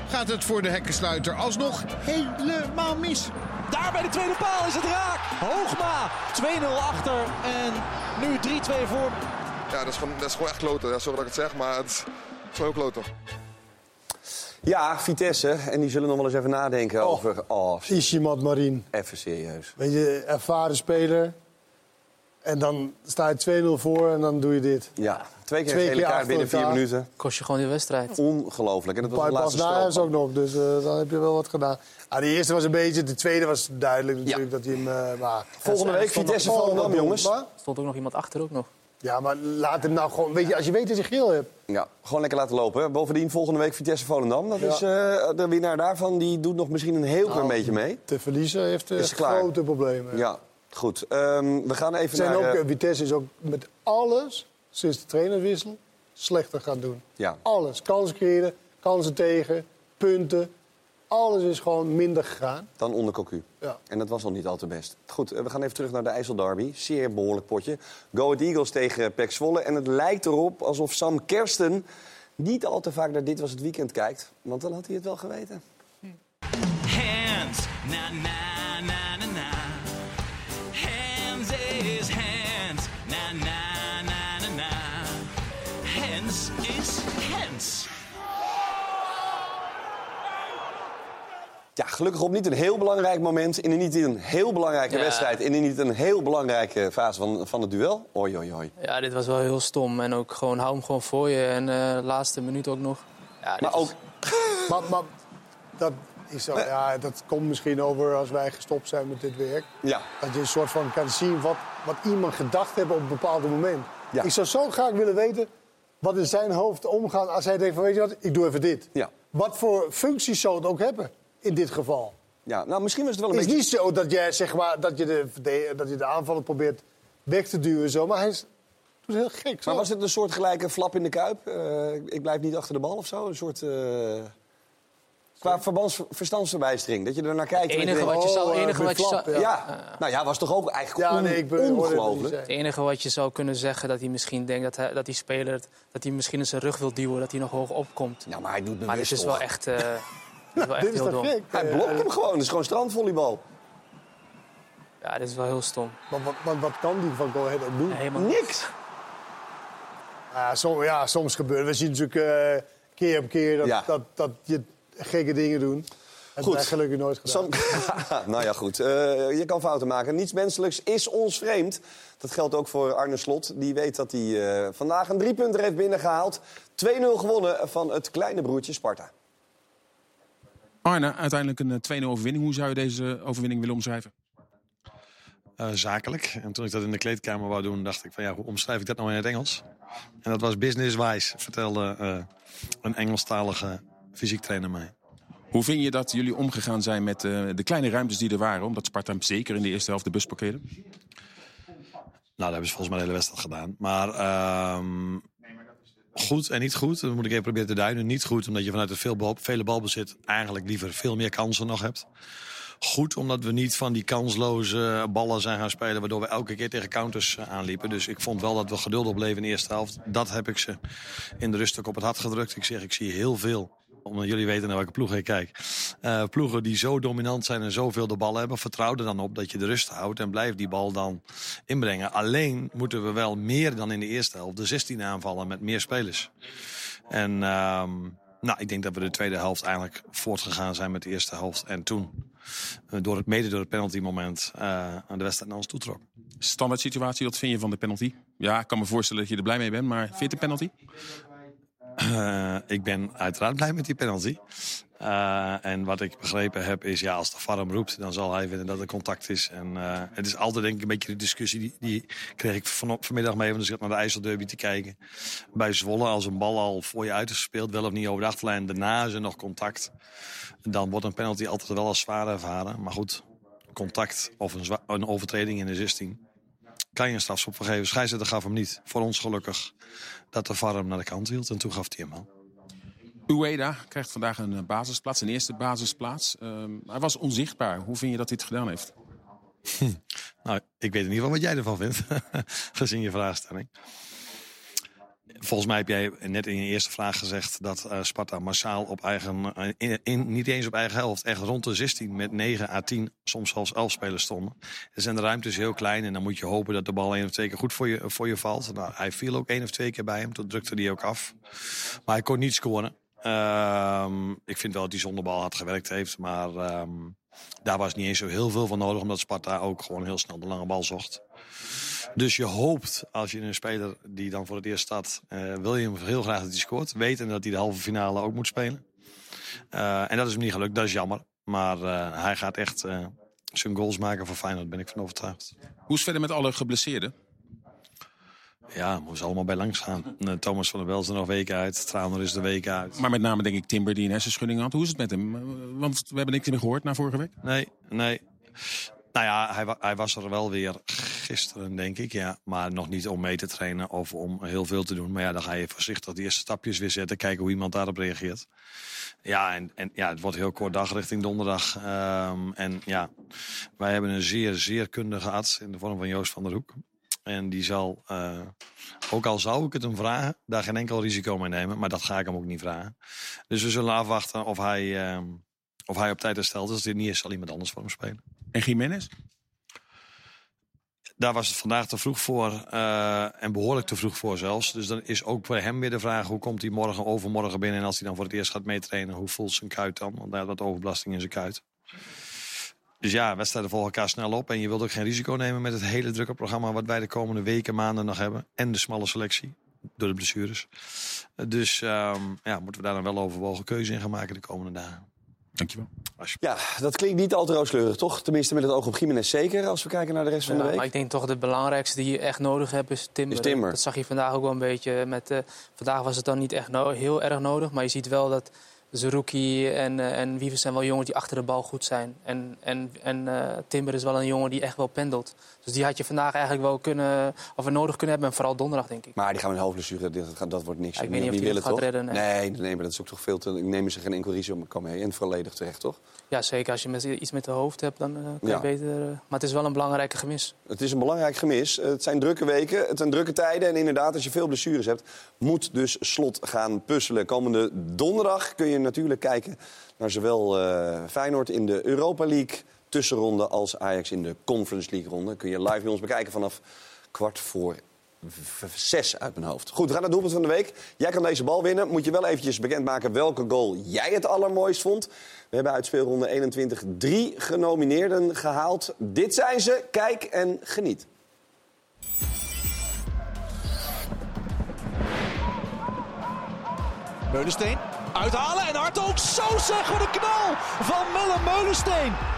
Gaat het voor de hekkensluiter alsnog helemaal mis. Daar bij de tweede paal is het raak. Hoogma 2-0 achter en nu 3-2 voor. Ja, dat is gewoon, dat is gewoon echt kloten. Ja, sorry dat ik het zeg, maar het is, het is gewoon kloten. Ja, Vitesse. En die zullen nog wel eens even nadenken over... Oh, Ishimat Marien. even serieus. Weet je, ervaren speler. En dan sta je 2-0 voor en dan doe je dit. Ja, twee keer Twee een gele keer kaart binnen vier minuten. Kost je gewoon die wedstrijd. Ongelooflijk. En dat was de Pas laatste is ook nog, dus eh, dan heb je wel wat gedaan. Ah, de eerste was een beetje, de tweede was duidelijk natuurlijk dat hij hem... eh, maar, Volgende week Vitesse Volendam, oh, jongens. Wat? Stond ook nog iemand achter ook nog. Ja, maar laat hem nou gewoon... Weet je, als je weet dat je geel hebt... Ja, gewoon lekker laten lopen. hè. Bovendien volgende week Vitesse Volendam. Dat Ja. is, eh, de winnaar daarvan die doet nog misschien een heel klein Nou, beetje mee. Te verliezen heeft eh, grote problemen. Ja, goed. Ehm, we gaan even Zijn naar... ook, eh, Vitesse is ook met alles, sinds de trainerwissel, slechter gaan doen. ja. Alles. Kansen creëren, kansen tegen, punten. Alles is gewoon minder gegaan. Dan onder Cocu. Ja. En dat was al niet al te best. Goed, eh, we gaan even terug naar de IJsselderby. Zeer behoorlijk potje. Go Ahead Eagles tegen Pek Zwolle. En het lijkt erop alsof Sam Kersten niet al te vaak naar Dit Was Het Weekend kijkt. Want dan had hij het wel geweten. Hands, na na na gelukkig op niet een heel belangrijk moment. In een niet een heel belangrijke Ja. wedstrijd. In een niet een heel belangrijke fase van, van het duel. Oei, oei, oei. Ja, dit was wel heel stom. En ook gewoon, hou hem gewoon voor je. En eh laatste minuut ook nog. Ja, dit Maar was- ook... Maar, maar dat, is zo, ja, dat komt misschien over als wij gestopt zijn met dit werk. Ja. Dat je een soort van kan zien wat, wat iemand gedacht heeft op een bepaald moment. Ja. Ik zou zo graag willen weten wat in zijn hoofd omgaan als hij denkt van... weet je wat, ik doe even dit. Ja. Wat voor functies zou het ook hebben in dit geval? Ja, nou, misschien was het wel een Het is beetje... niet zo dat, jij, zeg maar, dat, je de, dat je de aanvaller probeert weg te duwen. Zo, maar hij is, doet heel gek. Zo. Maar was het een soort gelijke flap in de kuip? Eh, ik blijf niet achter de bal of zo? Een soort... eh, Qua verstandsverbijstering. Dat je er naar kijkt. Het enige wat je zou- oh, enige wat je zou- ja. ja. Nou ja, was toch ook eigenlijk Ja, on- nee, ik ben- het ongelooflijk. Het enige wat je zou kunnen zeggen, dat hij misschien denkt dat, hij, dat die speler... dat hij misschien in zijn rug wil duwen, dat hij nog hoog opkomt. Ja, maar hij doet Maar dit bewust is wel echt, eh, is wel echt Dit is heel toch dom. gek? Hij blokt hem gewoon. Het is gewoon strandvolleybal. Ja, dit is wel heel stom. Maar wat, wat, wat kan die van Go Ahead ook doen? Helemaal Niks. Ja, som- ja, soms gebeurt. We zien natuurlijk eh, keer op keer dat, Ja. dat, dat je gekke dingen doen. Dat Goed. heb gelukkig nooit gedaan. Sam- nou ja, goed. Eh, je kan fouten maken. Niets menselijks is ons vreemd. Dat geldt ook voor Arne Slot. Die weet dat hij eh, vandaag een driepunter heeft binnengehaald. 2-0 gewonnen van het kleine broertje Sparta. Arne, uiteindelijk een eh, 2-0 overwinning. Hoe zou je deze overwinning willen omschrijven? eh, zakelijk. En toen ik dat in de kleedkamer wou doen, dacht ik van ja, hoe omschrijf ik dat nou in het Engels? En dat was business-wise, vertelde eh, een Engelstalige fysiek trainer mij. Hoe vind je dat jullie omgegaan zijn met eh, de kleine ruimtes die er waren? Omdat Sparta zeker in de eerste helft de bus parkeerde? Nou, dat hebben ze volgens mij de hele wedstrijd gedaan. Maar ehm, goed en niet goed, dat moet ik even proberen te duiden. Niet goed, omdat je vanuit het veel bal, vele balbezit eigenlijk liever veel meer kansen nog hebt. Goed, omdat we niet van die kansloze ballen zijn gaan spelen... waardoor we elke keer tegen counters eh, aanliepen. Dus ik vond wel dat we geduldig bleven in de eerste helft. Dat heb ik ze in de rust ook op het hart gedrukt. Ik zeg, ik zie heel veel omdat jullie weten naar welke ploeg ik kijk. Eh, ploegen die zo dominant zijn en zoveel de bal hebben, vertrouw er dan op dat je de rust houdt en blijf die bal dan inbrengen. Alleen moeten we wel meer dan in de eerste helft de 16 aanvallen met meer spelers. En ehm, nou, ik denk dat we de tweede helft eigenlijk voortgegaan zijn met de eerste helft. En toen, eh, door het, mede door het penalty moment, eh, de wedstrijd naar ons toetrok. Standaard situatie, wat vind je van de penalty? Ja, ik kan me voorstellen dat je er blij mee bent, maar vind een penalty? Eh, ik ben uiteraard blij met die penalty. Eh, en wat ik begrepen heb is, ja, als de VAR hem roept, dan zal hij vinden dat er contact is. En eh, het is altijd denk ik een beetje de discussie, die, die kreeg ik van, vanmiddag mee, want ik zat naar de IJsselderby te kijken. Bij Zwolle, als een bal al voor je uit is gespeeld, wel of niet over de achterlijn, daarna is er nog contact. Dan wordt een penalty altijd wel als zwaar ervaren. Maar goed, contact of een, een overtreding in de 16 kan je een strafschop vergeven. Scheidsrechter gaf hem niet. Voor ons gelukkig dat de VAR hem naar de kant hield. En toen gaf hij hem wel. Ueda krijgt vandaag een eh, basisplaats, een eerste basisplaats. Ehm, hij was onzichtbaar. Hoe vind je dat hij het gedaan heeft? Nou, ik weet in ieder geval wat jij ervan vindt. Gezien je vraagstelling. Volgens mij heb jij net in je eerste vraag gezegd dat eh, Sparta massaal op eigen, eh, in, niet eens op eigen helft, echt rond de 16 met 9 à 10, soms zelfs 11 spelers stonden. Er zijn de ruimtes heel klein en dan moet je hopen dat de bal één of twee keer goed voor je, voor je valt. Nou, hij viel ook één of twee keer bij hem, toen drukte hij ook af. Maar hij kon niet scoren. Ehm, ik vind wel dat hij zonder bal hard gewerkt heeft. Maar ehm, daar was niet eens zo heel veel van nodig. Omdat Sparta ook gewoon heel snel de lange bal zocht. Dus je hoopt, als je een speler die dan voor het eerst staat... eh, wil je hem heel graag dat hij scoort. Weten dat hij de halve finale ook moet spelen. Eh, en dat is hem niet gelukt, dat is jammer. Maar eh, hij gaat echt zijn goals maken voor Feyenoord, ben ik van overtuigd. Hoe is het verder met alle geblesseerden? Ja, moeten ze allemaal bij langs gaan. Thomas van der Bel is er nog weken uit. Trauner is er weken uit. Maar met name denk ik Timber die een hersenschudding had. Hoe is het met hem? Want we hebben niks meer gehoord na vorige week. Nee, nee. Nou ja, hij, hij was er wel weer gisteren, denk ik. Ja. Maar nog niet om mee te trainen of om heel veel te doen. Maar ja, dan ga je voorzichtig de eerste stapjes weer zetten. Kijken hoe iemand daarop reageert. Ja, en, en ja, het wordt heel kort dag richting donderdag. Ehm, en ja, wij hebben een zeer, zeer kundige arts in de vorm van Joost van der Hoek. En die zal, eh, ook al zou ik het hem vragen, daar geen enkel risico mee nemen. Maar dat ga ik hem ook niet vragen. Dus we zullen afwachten of hij, ehm, of hij op tijd herstelt. Als dit niet is, zal iemand anders voor hem spelen. En Jiménez? Daar was het vandaag te vroeg voor. eh, en behoorlijk te vroeg voor zelfs. Dus dan is ook bij hem weer de vraag... hoe komt hij morgen overmorgen binnen... en als hij dan voor het eerst gaat meetrainen... hoe voelt zijn kuit dan? Want hij had wat overbelasting in zijn kuit. Dus ja, wedstrijden volgen elkaar snel op. En je wilt ook geen risico nemen met het hele drukke programma... wat wij de komende weken, maanden nog hebben. En de smalle selectie. Door de blessures. Dus ehm, ja, moeten we daar dan wel overwogen keuze in gaan maken de komende dagen. Dankjewel. Ja, dat klinkt niet al te rooskleurig, toch? Tenminste, met het oog op Jiménez zeker, als we kijken naar de rest van de Ja, week. maar ik denk toch de belangrijkste die je echt nodig hebt is Timber. Is Timber. Dat zag je vandaag ook wel een beetje. Met, eh, vandaag was het dan niet echt no- heel erg nodig. Maar je ziet wel dat Zerouki en, eh en Wievers zijn wel jongens die achter de bal goed zijn. En, en, en eh, Timber is wel een jongen die echt wel pendelt. Dus die had je vandaag eigenlijk wel kunnen, of nodig kunnen hebben. En vooral donderdag, denk ik. Maar die gaan met een hoofdblessure, dat, dat wordt niks. Ja, ik weet niet of die wil dat het gaat toch? redden, nee. nee, nee, maar dat is ook toch veel te... Ik neem ze geen enkel risico mee. En volledig terecht, toch? Ja, zeker. Als je met, iets met de hoofd hebt, dan eh, kan Ja. je beter... eh, maar het is wel een belangrijke gemis. Het is een belangrijk gemis. Het zijn drukke weken, het zijn drukke tijden. En inderdaad, als je veel blessures hebt, moet dus slot gaan puzzelen. Komende donderdag kun je natuurlijk kijken naar zowel eh, Feyenoord in de Europa League tussenronde als Ajax in de Conference League ronde. Kun je live bij ons bekijken vanaf kwart voor zes uit mijn hoofd. Goed, we gaan naar het doelpunt van de week. Jij kan deze bal winnen. Moet je wel eventjes bekendmaken welke goal jij het allermooist vond. We hebben uit speelronde 21 drie genomineerden gehaald. Dit zijn ze. Kijk en geniet. Meulensteen uithalen en hard ook zo zeg wat een knal van Melle Meulensteen.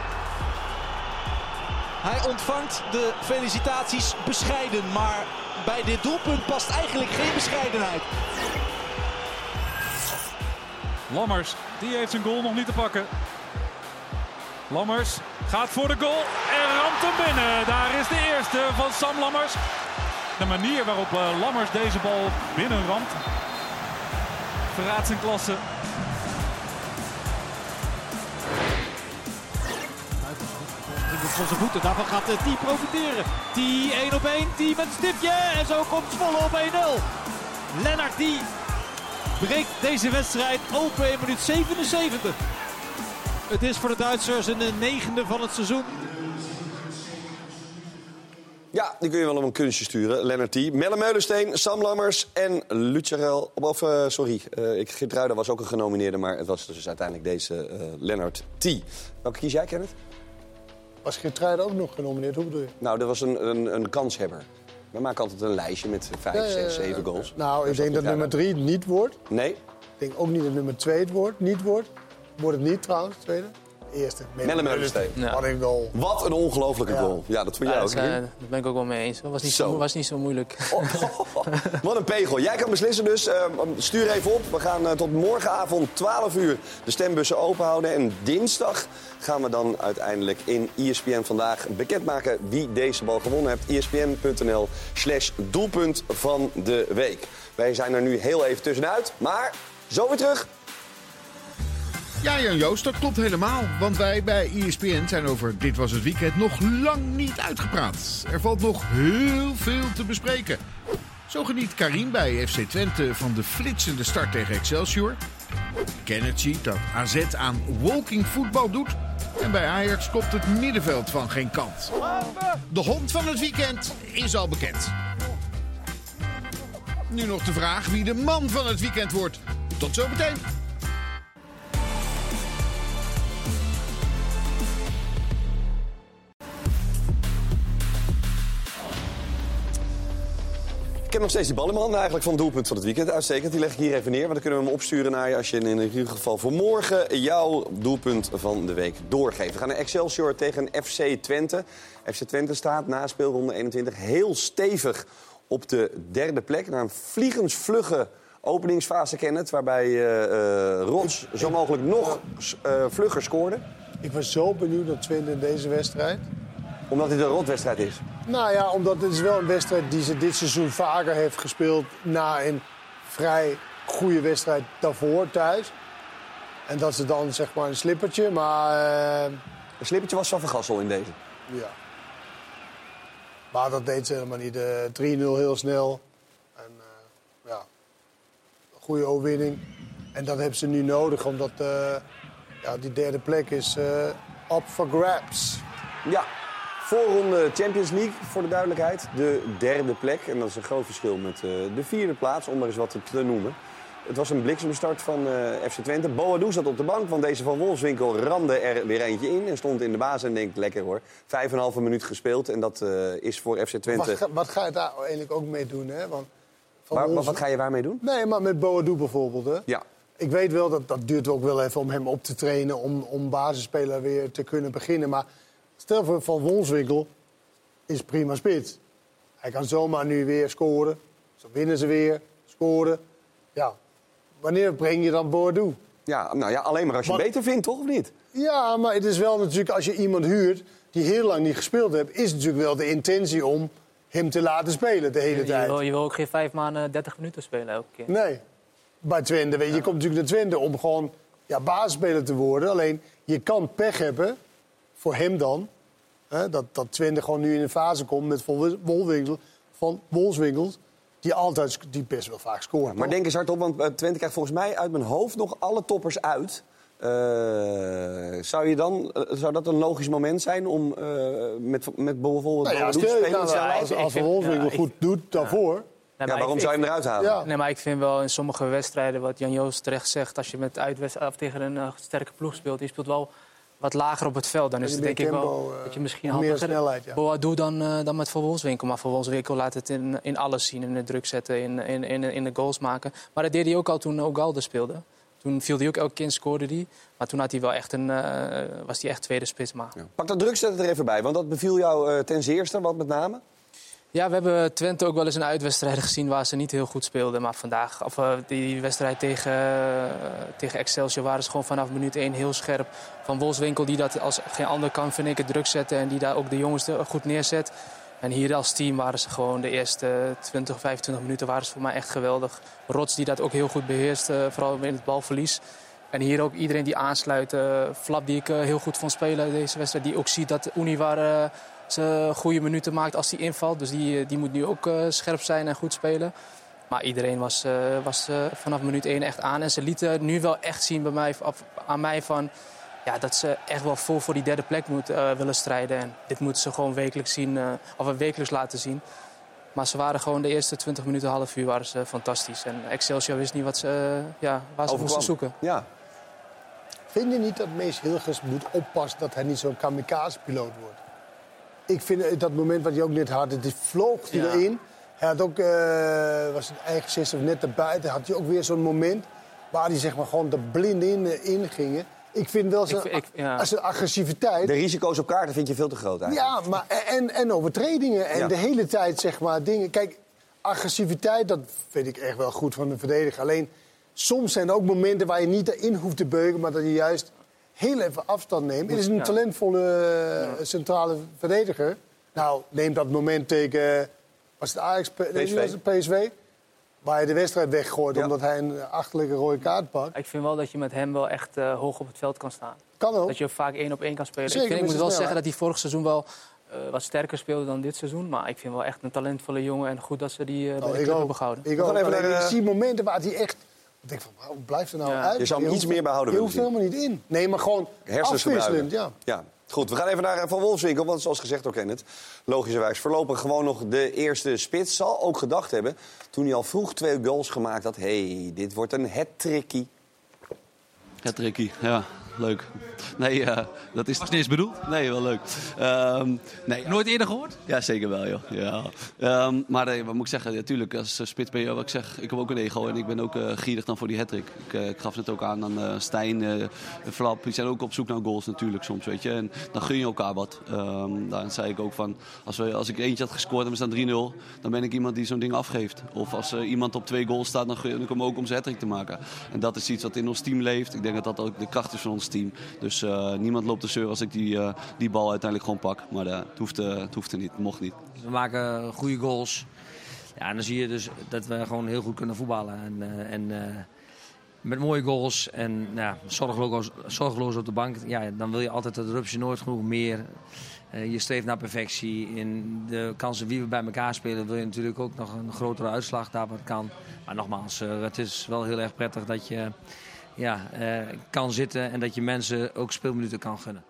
Hij ontvangt de felicitaties bescheiden, maar bij dit doelpunt past eigenlijk geen bescheidenheid. Lammers, die heeft zijn goal nog niet te pakken. Lammers gaat voor de goal en ramt hem binnen. Daar is de eerste van Sam Lammers. De manier waarop eh, Lammers deze bal binnenramt verraadt zijn klasse. Van zijn voeten, daarvan gaat die profiteren. Die 1 op 1, die met stipje en zo komt Zwolle op 1-0. Lennart die breekt deze wedstrijd open in minuut 77. Het is voor de Duitsers een negende van het seizoen. Ja, die kun je wel op een kunstje sturen. Lennart T. Melle Meulensteen, Sam Lammers en Lucerel. Of, eh, sorry, uh, ik, Geertruida was ook een genomineerde... maar het was dus uiteindelijk deze eh Lennart T. Welke kies jij, Kenneth? Was Geertruida ook nog genomineerd? Hoe bedoel je? Nou, dat was een, een, een kanshebber. We maken altijd een lijstje met vijf, Ja, zes, zeven goals. Nou, ik denk dat nummer drie het niet wordt. Nee. Ik denk ook niet dat nummer twee het wordt. Niet wordt. Wordt het niet trouwens, tweede. Eerste. Melle Meulensteen. Wat een goal. Wat een ongelofelijke goal. Ja, dat vond jij Ja, ook. dat, eh, daar ben ik ook wel mee eens. Dat was niet zo, Zo. was niet zo moeilijk. Wat een pegel. Jij kan beslissen dus. eh, stuur even op. We gaan eh, tot morgenavond 12 uur de stembussen open houden. En dinsdag gaan we dan uiteindelijk in ESPN vandaag bekendmaken wie deze bal gewonnen heeft. ESPN.nl slash doelpunt van de week. Wij zijn er nu heel even tussenuit. Maar zo weer terug. Ja, Jan Joost, dat klopt helemaal. Want wij bij ESPN zijn over Dit Was Het Weekend nog lang niet uitgepraat. Er valt nog heel veel te bespreken. Zo geniet Karim bij FC Twente van de flitsende start tegen Excelsior. Kenneth ziet dat AZ aan walking voetbal doet. En bij Ajax klopt het middenveld van geen kant. De hond van het weekend is al bekend. Nu nog de vraag wie de man van het weekend wordt. Tot zometeen. Heb nog steeds die bal in mijn handen eigenlijk van het doelpunt van het weekend. Uitstekend, die leg ik hier even neer. Want dan kunnen we hem opsturen naar je als je in ieder geval voor morgen jouw doelpunt van de week doorgeeft. We gaan naar Excelsior tegen FC Twente. FC Twente staat na speelronde 21 heel stevig op de derde plek. Na een vliegensvlugge openingsfase Kenneth, waarbij Rots zo mogelijk nog eh, vlugger scoorde. Ik was zo benieuwd naar Twente in deze wedstrijd. Omdat dit een rotwedstrijd is. Nou ja, omdat het is wel een wedstrijd die ze dit seizoen vaker heeft gespeeld... na een vrij goede wedstrijd daarvoor thuis. En dat ze dan zeg maar een slippertje, maar... eh, Een slippertje was van Vergassel in deze. ja. Maar dat deed ze helemaal niet. Eh 3-0 heel snel. En eh, ja, goede overwinning. En dat hebben ze nu nodig, omdat eh, ja, die derde plek is eh up for grabs. Ja, voorronde Champions League, voor de duidelijkheid. De derde plek. En dat is een groot verschil met eh, de vierde plaats, om maar eens wat te, noemen. Het was een bliksemstart van eh, FC Twente. Boadou zat op de bank, want deze van Wolfswinkel ramde er weer eentje in. En stond in de baas en denkt, lekker hoor. Vijf en een halve minuut gespeeld. En dat eh, is voor FC Twente... Wat, ga- wat ga je daar eigenlijk ook mee doen? Hè? Want van Waar- ons- wat ga je waarmee doen? Nee, maar met Boadu bijvoorbeeld. Hè? Ja. Ik weet wel dat dat duurt ook wel even om hem op te trainen, om, om basisspeler weer te kunnen beginnen. Maar stel voor Van Wolfswinkel is prima spits. Hij kan zomaar nu weer scoren. Zo winnen ze weer, scoren. Ja, wanneer breng je dan Boadu? Ja, nou ja, alleen maar als je Maar- het beter vindt, toch? Of niet? Ja, maar het is wel natuurlijk, als je iemand huurt die heel lang niet gespeeld heeft, is natuurlijk wel de intentie om hem te laten spelen de hele Je tijd. wil, je wil ook geen vijf maanden 30 minuten spelen elke keer. Nee. Bij Twente, weet je, je komt natuurlijk naar Twente om gewoon ja, basisspeler te worden. Alleen, je kan pech hebben, voor hem dan, hè, dat, dat Twente gewoon nu in een fase komt met Van Wolwinkel, van Wolfswinkels, die altijd, die best wel vaak scoort. Maar denk eens hardop, want eh, Twente krijgt volgens mij uit mijn hoofd nog alle toppers uit. Eh, zou, je dan, eh, zou dat een logisch moment zijn om eh, met, met bijvoorbeeld Nou ja, stel- spelen? nou, als, als Wolfswinkel goed doet daarvoor... Nee, Ja, maar waarom ik- zou je hem eruit halen? Ja. Nee, maar ik vind wel in sommige wedstrijden, wat Jan Joost terecht zegt, als je met tegen een sterke ploeg speelt, die speelt wel wat lager op het veld. Dan is het denk meer ik wel eh, dat je misschien meer handiger snelheid, ja. Boadu dan, eh, dan met Van Wolfswinkel. Maar Van Wolfswinkel laat het in, in alles zien, in de druk zetten, in, in, in, in de goals maken. Maar dat deed hij ook al toen Ogalde speelde. Toen viel hij ook elke keer, scoorde hij. Maar toen had hij wel echt een, eh, was hij echt tweede spits. Maar. Pak dat drukzetten er even bij, want dat beviel jou eh, ten zeerste, wat met name? Ja, we hebben Twente ook wel eens in uitwedstrijden gezien waar ze niet heel goed speelden. Maar vandaag, of eh, die wedstrijd tegen, eh, tegen Excelsior, waren ze gewoon vanaf minuut 1 heel scherp. Van Wolfswinkel, die dat als geen ander kan, vind ik, het druk zetten. En die daar ook de jongens goed neerzet. En hier als team waren ze gewoon de eerste 20, 25 minuten waren ze voor mij echt geweldig. Rots die dat ook heel goed beheerst, eh, vooral in het balverlies. En hier ook iedereen die aansluit. Flap die ik heel goed vond spelen deze wedstrijd. Die ook ziet dat Univar eh, ze goede minuten maakt als hij invalt. Dus die, eh, die moet nu ook eh, scherp zijn en goed spelen. Maar iedereen was, eh, was eh, vanaf minuut 1 echt aan. En ze lieten nu wel echt zien bij mij, af- aan mij van... Ja, dat ze echt wel vol voor die derde plek moet, eh, willen strijden. En dit moeten ze gewoon wekelijks zien, eh, of wekelijks laten zien. Maar ze waren gewoon de eerste 20 minuten, half uur waren ze fantastisch. En Excelsior wist niet wat ze, ja, waar ze Overkwam. moesten zoeken. Ja. Vind je niet dat Mees Hilgers moet oppassen dat hij niet zo'n kamikaze-piloot wordt? Ik vind eh, dat moment wat je ook net had, die vloog hij Ja. erin. Hij had ook, eh, was het eigen 60 of net erbuiten, had hij ook weer zo'n moment waar hij zeg maar gewoon er blind in, eh, in ging. Ik vind wel zijn, Ik- ik- ja. als een agressiviteit. De risico's op kaarten vind je veel te groot eigenlijk. Ja, maar en, en overtredingen. En Ja. de hele tijd zeg maar dingen. Kijk, agressiviteit, dat vind ik echt wel goed van een verdediger. Alleen soms zijn er ook momenten waar je niet erin hoeft te beugen, maar dat je juist heel even afstand neemt. Het is een talentvolle eh, centrale verdediger. Nou, neem dat moment tegen. Was het Ajax? PSV. was het PSV? Waar hij de wedstrijd weggooit omdat hij een achterlijke rode kaart pakt. Ik vind wel dat je met hem wel echt eh, hoog op het veld kan staan. Kan ook. Dat je vaak één op één kan spelen. Zeker, ik, vind, ik moet wel zeggen dat hij vorig seizoen wel eh, wat sterker speelde dan dit seizoen. Maar ik vind wel echt een talentvolle jongen. En goed dat ze die bij Oh, de ik club ook. hebben gehouden. Ik gaan ook. even ik zie momenten waar hij echt... Ik denk van, hoe blijft er nou Ja. uit? Je zou hem iets hoeft- meer behouden Je willen hoeft er helemaal niet in. Nee, maar gewoon Hersens afwisselend, ja. Ja, goed. We gaan even naar eh, Van Wolfswinkel. Want zoals gezegd ook in het, logischerwijs voorlopig gewoon nog de eerste spits. Zal ook gedacht hebben, toen hij al vroeg twee goals gemaakt had... hé, hey, dit wordt een hat-trickie. Ja, tricky. Ja. Leuk. Nee, eh, dat is... Was niet eens bedoeld? Nee, wel leuk. Ehm, nee, Nooit eerder gehoord? Ja, zeker wel, joh. Ja. Ehm, maar nee, wat moet ik zeggen? Natuurlijk, als uh, spits ben je, wat ik zeg, ik heb ook een ego en ik ben ook eh, gierig dan voor die hat Ik, eh, ik gaf het ook aan aan eh, Stijn, eh Flap. Die zijn ook op zoek naar goals natuurlijk soms, weet je. En dan gun je elkaar wat. Daarin zei ik ook van, als, we, als ik eentje had gescoord en we staan 3-0, dan ben ik iemand die zo'n ding afgeeft. Of als eh, iemand op twee goals staat, dan gun ik hem ook om zijn hat te maken. En dat is iets wat in ons team leeft. Ik denk dat dat ook de kracht is van ons team. Dus eh, niemand loopt te zeuren als ik die, eh, die bal uiteindelijk gewoon pak. Maar eh, het, hoeft, het hoeft er niet, mocht niet. We maken goede goals. Ja, en dan zie je dus dat we gewoon heel goed kunnen voetballen. En, en met mooie goals en nou, ja, zorgeloos, zorgeloos op de bank. Ja, dan wil je altijd dat rupsje nooit genoeg meer. Je streeft naar perfectie. In de kansen wie we bij elkaar spelen wil je natuurlijk ook nog een grotere uitslag daar wat kan. Maar nogmaals, het is wel heel erg prettig dat je ja, eh, kan zitten en dat je mensen ook speelminuten kan gunnen.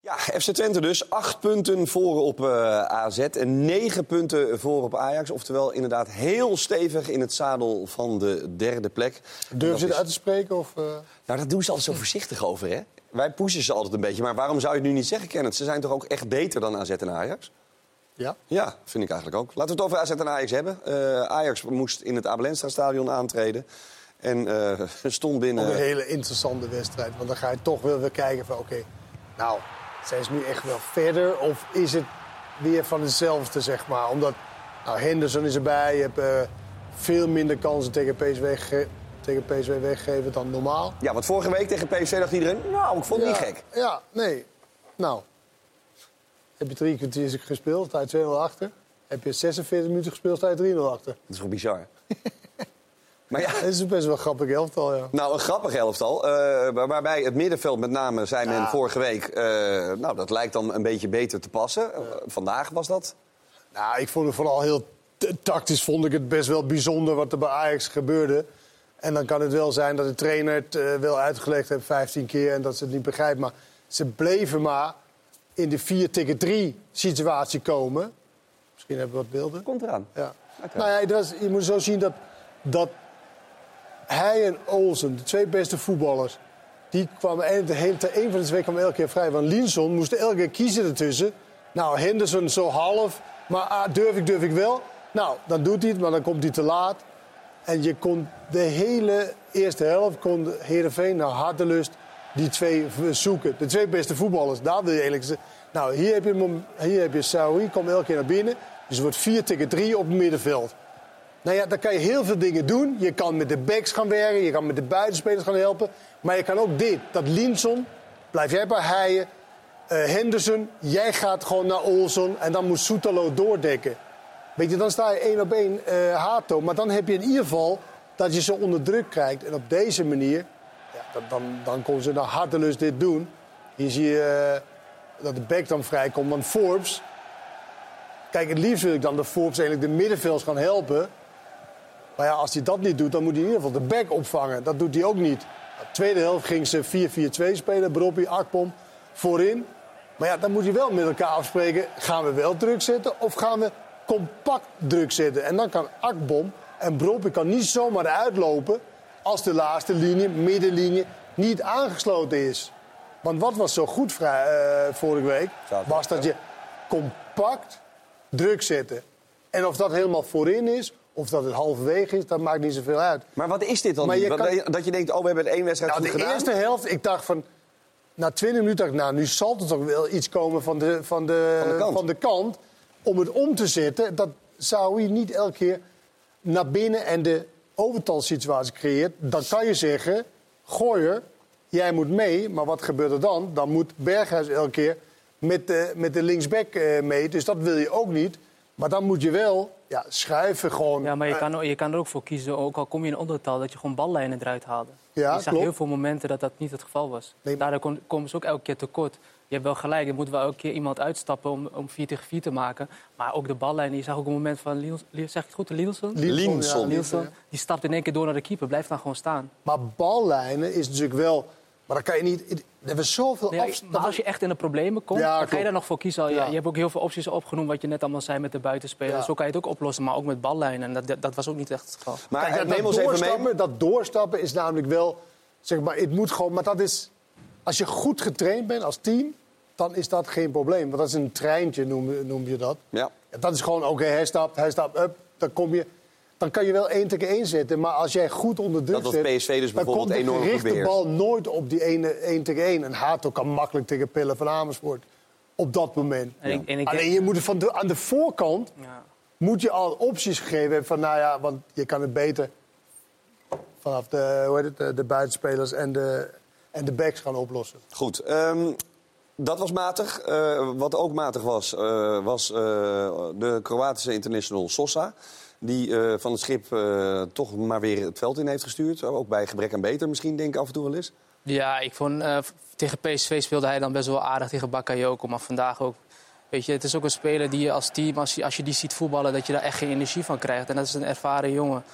Ja, FC Twente dus. Acht punten voor op eh, AZ en negen punten voor op Ajax. Oftewel inderdaad heel stevig in het zadel van de derde plek. Durf je het uit te spreken? Of, eh? Nou, daar doen ze altijd zo voorzichtig over, hè? Wij pushen ze altijd een beetje. Maar waarom zou je het nu niet zeggen, Kenneth? Ze zijn toch ook echt beter dan AZ en Ajax? Ja. Ja, vind ik eigenlijk ook. Laten we het over AZ en Ajax hebben. Eh, Ajax moest in het Abelenstra stadion aantreden. En eh, stond binnen... Ook een hele interessante wedstrijd. Want dan ga je toch wel weer kijken van... oké, nou, zijn ze nu echt wel verder? Of is het weer van hetzelfde, zeg maar? Omdat nou, Henderson is erbij. Je hebt eh, veel minder kansen tegen PSV, ge- tegen PSV weggegeven dan normaal. Ja, want vorige week tegen PSV dacht iedereen... Nou, ik vond het Ja, niet gek. Ja, nee. Nou, heb je drie kwartier gespeeld, sta je 2-0 achter. Heb je 46 minuten gespeeld, sta je 3-0 achter. Dat is wel bizar. maar ja... Dat is best wel een grappig elftal, ja. Nou, een grappig elftal. eh, waar- waarbij het middenveld met name, zei men Ja. vorige week... eh, nou, dat lijkt dan een beetje beter te passen. Eh, vandaag was dat. Nou, ik vond het vooral heel tactisch vond ik het best wel bijzonder wat er bij Ajax gebeurde. En dan kan het wel zijn dat de trainer het wel uitgelegd heeft 15 keer en dat ze het niet begrijpt. Maar ze bleven maar in de 4 tegen 3 situatie komen. Misschien hebben we wat beelden. Komt eraan. Ja. Nou ja, dat is- je moet zo zien dat, dat hij en Olsen, de twee beste voetballers, die kwamen de een van de twee kwam elke keer vrij. Want Linson moest elke keer kiezen ertussen. Nou, Henderson zo half, maar ah, durf ik, durf ik wel. Nou, dan doet hij het, maar dan komt hij te laat. En je kon de hele eerste helft, kon Heerenveen naar hartelust die twee zoeken. De twee beste voetballers, daar wil je eigenlijk. Nou, hier heb je, hier heb je Saoui, komt elke keer naar binnen. Dus het wordt 4 tegen 3 op het middenveld. Nou ja, dan kan je heel veel dingen doen. Je kan met de backs gaan werken, je kan met de buitenspelers gaan helpen. Maar je kan ook dit, dat Linson, blijf jij bij Heijen, eh, Henderson, jij gaat gewoon naar Olson en dan moet Soetalo doordekken. Weet je, dan sta je één op één eh Hato. Maar dan heb je in ieder geval dat je ze onder druk krijgt. En op deze manier, ja, dan, dan, dan kon ze naar hartelust dit doen. Hier zie je eh, dat de back dan vrijkomt. Want Forbes, kijk, het liefst wil ik dan dat Forbes eigenlijk de middenvelders gaan helpen. Maar ja, als hij dat niet doet, dan moet hij in ieder geval de back opvangen. Dat doet hij ook niet. De tweede helft ging ze 4-4-2 spelen. Broppie, Akpom voorin. Maar ja, dan moet je wel met elkaar afspreken. Gaan we wel druk zetten of gaan we compact druk zetten? En dan kan Akbom en Broppie kan niet zomaar eruit lopen... als de laatste linie, middenlinie, niet aangesloten is. Want wat was zo goed vrij, eh, vorige week? Was dat je compact druk zette. En of dat helemaal voorin is, of dat het halverwege is, dat maakt niet zoveel uit. Maar wat is dit dan? Maar je Wat- kan- Dat je denkt, oh, we hebben één wedstrijd Nou, goed de gedaan. eerste helft, ik dacht van... Na 20 minuten dacht ik, nou, nu zal er toch wel iets komen van de, van de, Van de kant. van de kant. Om het om te zetten, dat zou hij niet elke keer naar binnen en de overtalsituatie creëert. Dan kan je zeggen, gooier, jij moet mee. Maar wat gebeurt er dan? Dan moet Berghuis elke keer met de, met de linksback eh, mee. Dus dat wil je ook niet. Maar dan moet je wel ja, schuiven gewoon. Ja, maar je Eh, kan, je kan er ook voor kiezen, ook al kom je in ondertal, dat je gewoon ballijnen eruit haalde. Ja, je zag klopt. heel veel momenten dat dat niet het geval was. Daardoor kon- komen ze ook elke keer tekort. Je hebt wel gelijk, er moet wel elke keer iemand uitstappen om, om 4 tegen 4 te maken. Maar ook de ballijnen, je zag ook een moment van, Liels, zeg ik het goed, Lielson? Lielson, ja, Lielson. Die stapt in één keer door naar de keeper, blijft dan gewoon staan. Maar ballijnen is natuurlijk wel... Maar dan kan je niet... Er hebben zoveel Nee, afstand. maar als je echt in de problemen komt, Ja, dan ga je daar nog voor kiezen. Ja. Ja. Je hebt ook heel veel opties opgenoemd, wat je net allemaal zei met de buitenspelers. Ja. Zo kan je het ook oplossen, maar ook met ballijnen. En dat, dat, was ook niet echt het geval. Kijk, dat, dat doorstappen, dat doorstappen is namelijk wel... Zeg maar, het moet gewoon... Maar dat is Als je goed getraind bent als team, dan is dat geen probleem. Want dat is een treintje, noem, noem je dat. Ja. Dat is gewoon, oké, hij stapt, hij stapt, up, dan kom je... Dan kan je wel één tegen één zetten, maar als jij goed onder druk Dat was zit... PSV dus dan bijvoorbeeld komt de enorm goed gerichte beheerst. bal nooit op die ene één tegen één. En Hato kan makkelijk tegen Pille van Amersfoort op dat moment. En ik- en ik Alleen je moet van de, aan de voorkant moet je al opties gegeven hebben van, nou ja, want je kan het beter vanaf de, hoe heet het, de, de buitenspelers en de, en de backs gaan oplossen. Goed, ehm, dat was matig. Eh, wat ook matig was, eh, was eh, de Kroatische international Sosa. Die eh, van het schip eh, toch maar weer het veld in heeft gestuurd. Ook bij gebrek aan beter misschien, denk ik af en toe wel eens. Ja, ik vond eh, tegen PSV speelde hij dan best wel aardig tegen Bakayoko. Maar vandaag ook. Weet je, het is ook een speler die je als team, als je, die ziet voetballen, dat je daar echt geen energie van krijgt. En dat is een ervaren jongen.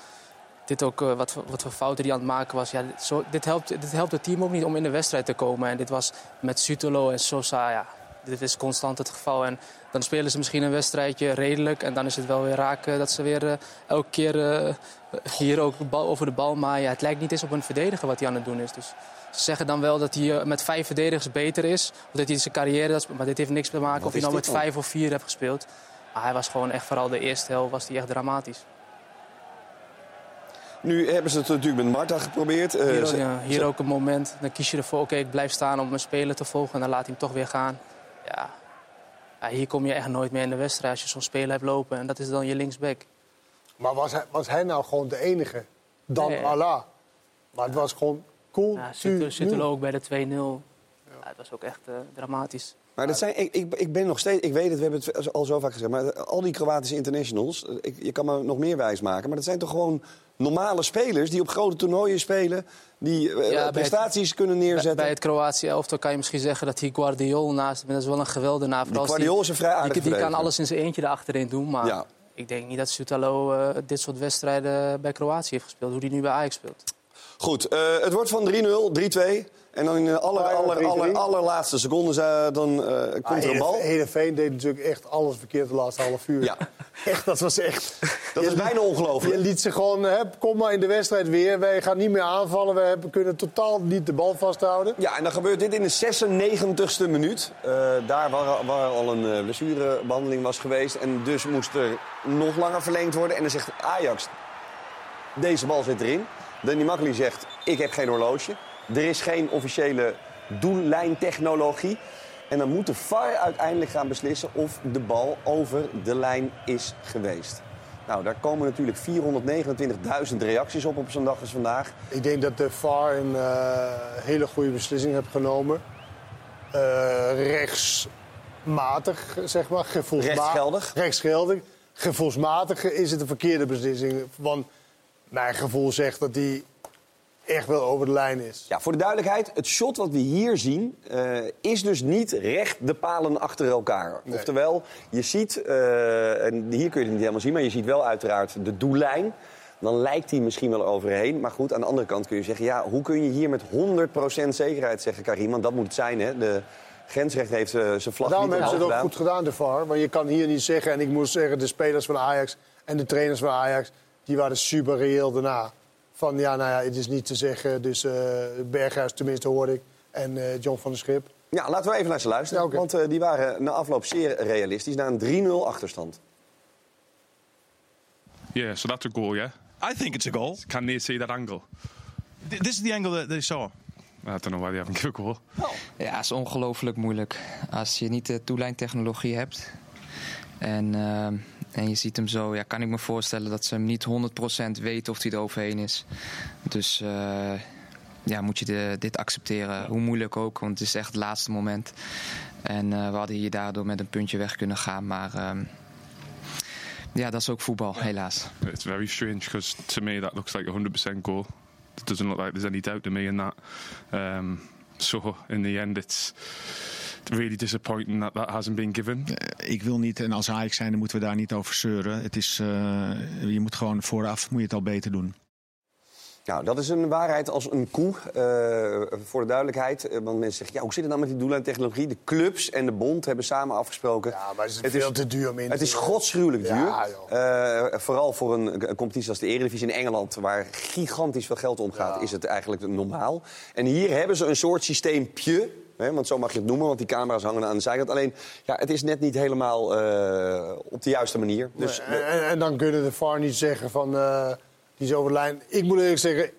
Dit ook, wat, wat voor fouten die aan het maken was. Ja, dit, zo, dit, helpt, dit helpt het team ook niet om in de wedstrijd te komen. En dit was met Sutolo en Sosa, ja, dit is constant het geval. En dan spelen ze misschien een wedstrijdje redelijk. En dan is het wel weer raak eh, dat ze weer eh, elke keer eh, hier ook bal, over de bal maaien. Het lijkt niet eens op een verdediger wat hij aan het doen is. Dus ze zeggen dan wel dat hij met vijf verdedigers beter is. Of dat hij zijn carrière... Dat, maar dit heeft niks te maken Wat of hij nou met dan? vijf of vier hebt gespeeld. Maar hij was gewoon echt, vooral de eerste helft, was hij echt dramatisch. Nu hebben ze het natuurlijk met Marta geprobeerd. Hier, ja, hier ook een moment. Dan kies je ervoor, oké, ik blijf staan om mijn speler te volgen. En dan laat hij hem toch weer gaan. Ja. Ja, hier kom je echt nooit meer in de wedstrijd als je zo'n speler hebt lopen. En dat is dan je linksback. Maar was hij, was hij nou gewoon de enige? Dan Nee. Allah. Maar het was gewoon cool. Ja, zit, er ook bij de 2-0. Ja, het was ook echt eh, dramatisch. Maar dat zijn, ik, ik, ik ben nog steeds, ik weet het, we hebben het al zo vaak gezegd, maar al die Kroatische internationals, eh, ik, je kan me nog meer wijs maken, maar dat zijn toch gewoon normale spelers die op grote toernooien spelen, die eh, Ja, prestaties kunnen neerzetten. Bij, bij het Kroatië elftal kan je misschien zeggen dat hij Guardiol naast. Dat is wel een geweldenaar. Als Guardiol is een vrij Die, die kan alles in zijn eentje erachterin doen. Maar Ja. ik denk niet dat Sutalo eh, dit soort wedstrijden bij Kroatië heeft gespeeld. Hoe die nu bij Ajax speelt. Goed, eh, het wordt van 3-0, 3-2. En dan in de aller, Ah, aller, 3-3. aller, allerlaatste secondes eh, dan eh, komt er een bal. Heerenveen deed natuurlijk echt alles verkeerd de laatste half uur. Ja. Echt, dat was echt... Dat is bijna ongelooflijk. Je liet ze gewoon, hè, kom maar in de wedstrijd weer. Wij gaan niet meer aanvallen. We hebben, kunnen totaal niet de bal vasthouden. Ja, en dan gebeurt dit in de 96e minuut. Eh, daar waar, waar al een eh, blessurebehandeling was geweest. En dus moest er nog langer verlengd worden. En dan zegt Ajax, deze bal zit erin. Danny Makkely zegt, ik heb geen horloge. Er is geen officiële doellijntechnologie. En dan moet de VAR uiteindelijk gaan beslissen of de bal over de lijn is geweest. Nou, daar komen natuurlijk 429.000 reacties op op zo'n dag als vandaag. Ik denk dat de VAR een eh, hele goede beslissing heeft genomen. Eh, rechtsmatig, zeg maar. Rechtsgeldig? Rechtsgeldig. Gevoelsmatig is het een verkeerde beslissing. Want mijn gevoel zegt dat hij echt wel over de lijn is. Ja, voor de duidelijkheid, het shot wat we hier zien... eh, is dus niet recht de palen achter elkaar. Oftewel, je ziet, eh, en hier kun je het niet helemaal zien... maar je ziet wel uiteraard de doellijn. Dan lijkt hij misschien wel overheen. Maar goed, aan de andere kant kun je zeggen... ja, hoe kun je hier met 100% zekerheid zeggen, Karim? Want dat moet het zijn, hè? De grensrechter heeft eh, zijn vlag Daarom niet hebben ze het ook goed gedaan, de VAR. Want je kan hier niet zeggen, en ik moet zeggen, de spelers van Ajax en de trainers van Ajax, die waren super reëel daarna. Van ja, nou ja, het is niet te zeggen. Dus eh Berghuis, tenminste hoorde ik, en eh, John van der Schip. Ja, laten we even naar ze luisteren. Want eh, die waren na afloop zeer realistisch. Na een 3-0 achterstand. Yeah, so that's a goal, yeah? I think it's a goal. Can they see that angle? this is the angle that they saw. I don't know why they haven't given a goal. Ja, het is ongelooflijk moeilijk. Als je niet de toelijntechnologie hebt en, en je ziet hem zo, ja, kan ik me voorstellen dat ze hem niet 100% weten of hij er overheen is. Dus eh, ja, moet je de- dit accepteren, hoe moeilijk ook, want het is echt het laatste moment. En eh, we hadden hier daardoor met een puntje weg kunnen gaan, maar ehm, ja, dat is ook voetbal, helaas. It's very strange because to me that looks like a 100% goal. It doesn't look like there's any doubt to me in that. Um, so in the end, it's really disappointing that that hasn't been given. Ik wil niet, en als Ajax zijn, dan moeten we daar niet over zeuren. Het is, eh, je moet gewoon vooraf moet je het al beter doen. Nou, dat is een waarheid als een koe, eh, voor de duidelijkheid. Eh, want mensen zeggen, ja, hoe zit het nou met die doellijntechnologie? De clubs en de bond hebben samen afgesproken. Ja, maar het is veel te duur om in te Het is godsgruwelijk duur. Ja, Eh, vooral voor een, een competitie als de Eredivisie in Engeland... waar gigantisch veel geld omgaat, is het eigenlijk normaal. En hier hebben ze een soort systeempje... Hè, want zo mag je het noemen, want die camera's hangen aan de zijkant. Alleen, ja, het is net niet helemaal eh, op de juiste manier. Dus, en, en, en dan kunnen de VAR niet zeggen van eh, die is over de lijn. Ik moet eerlijk zeggen,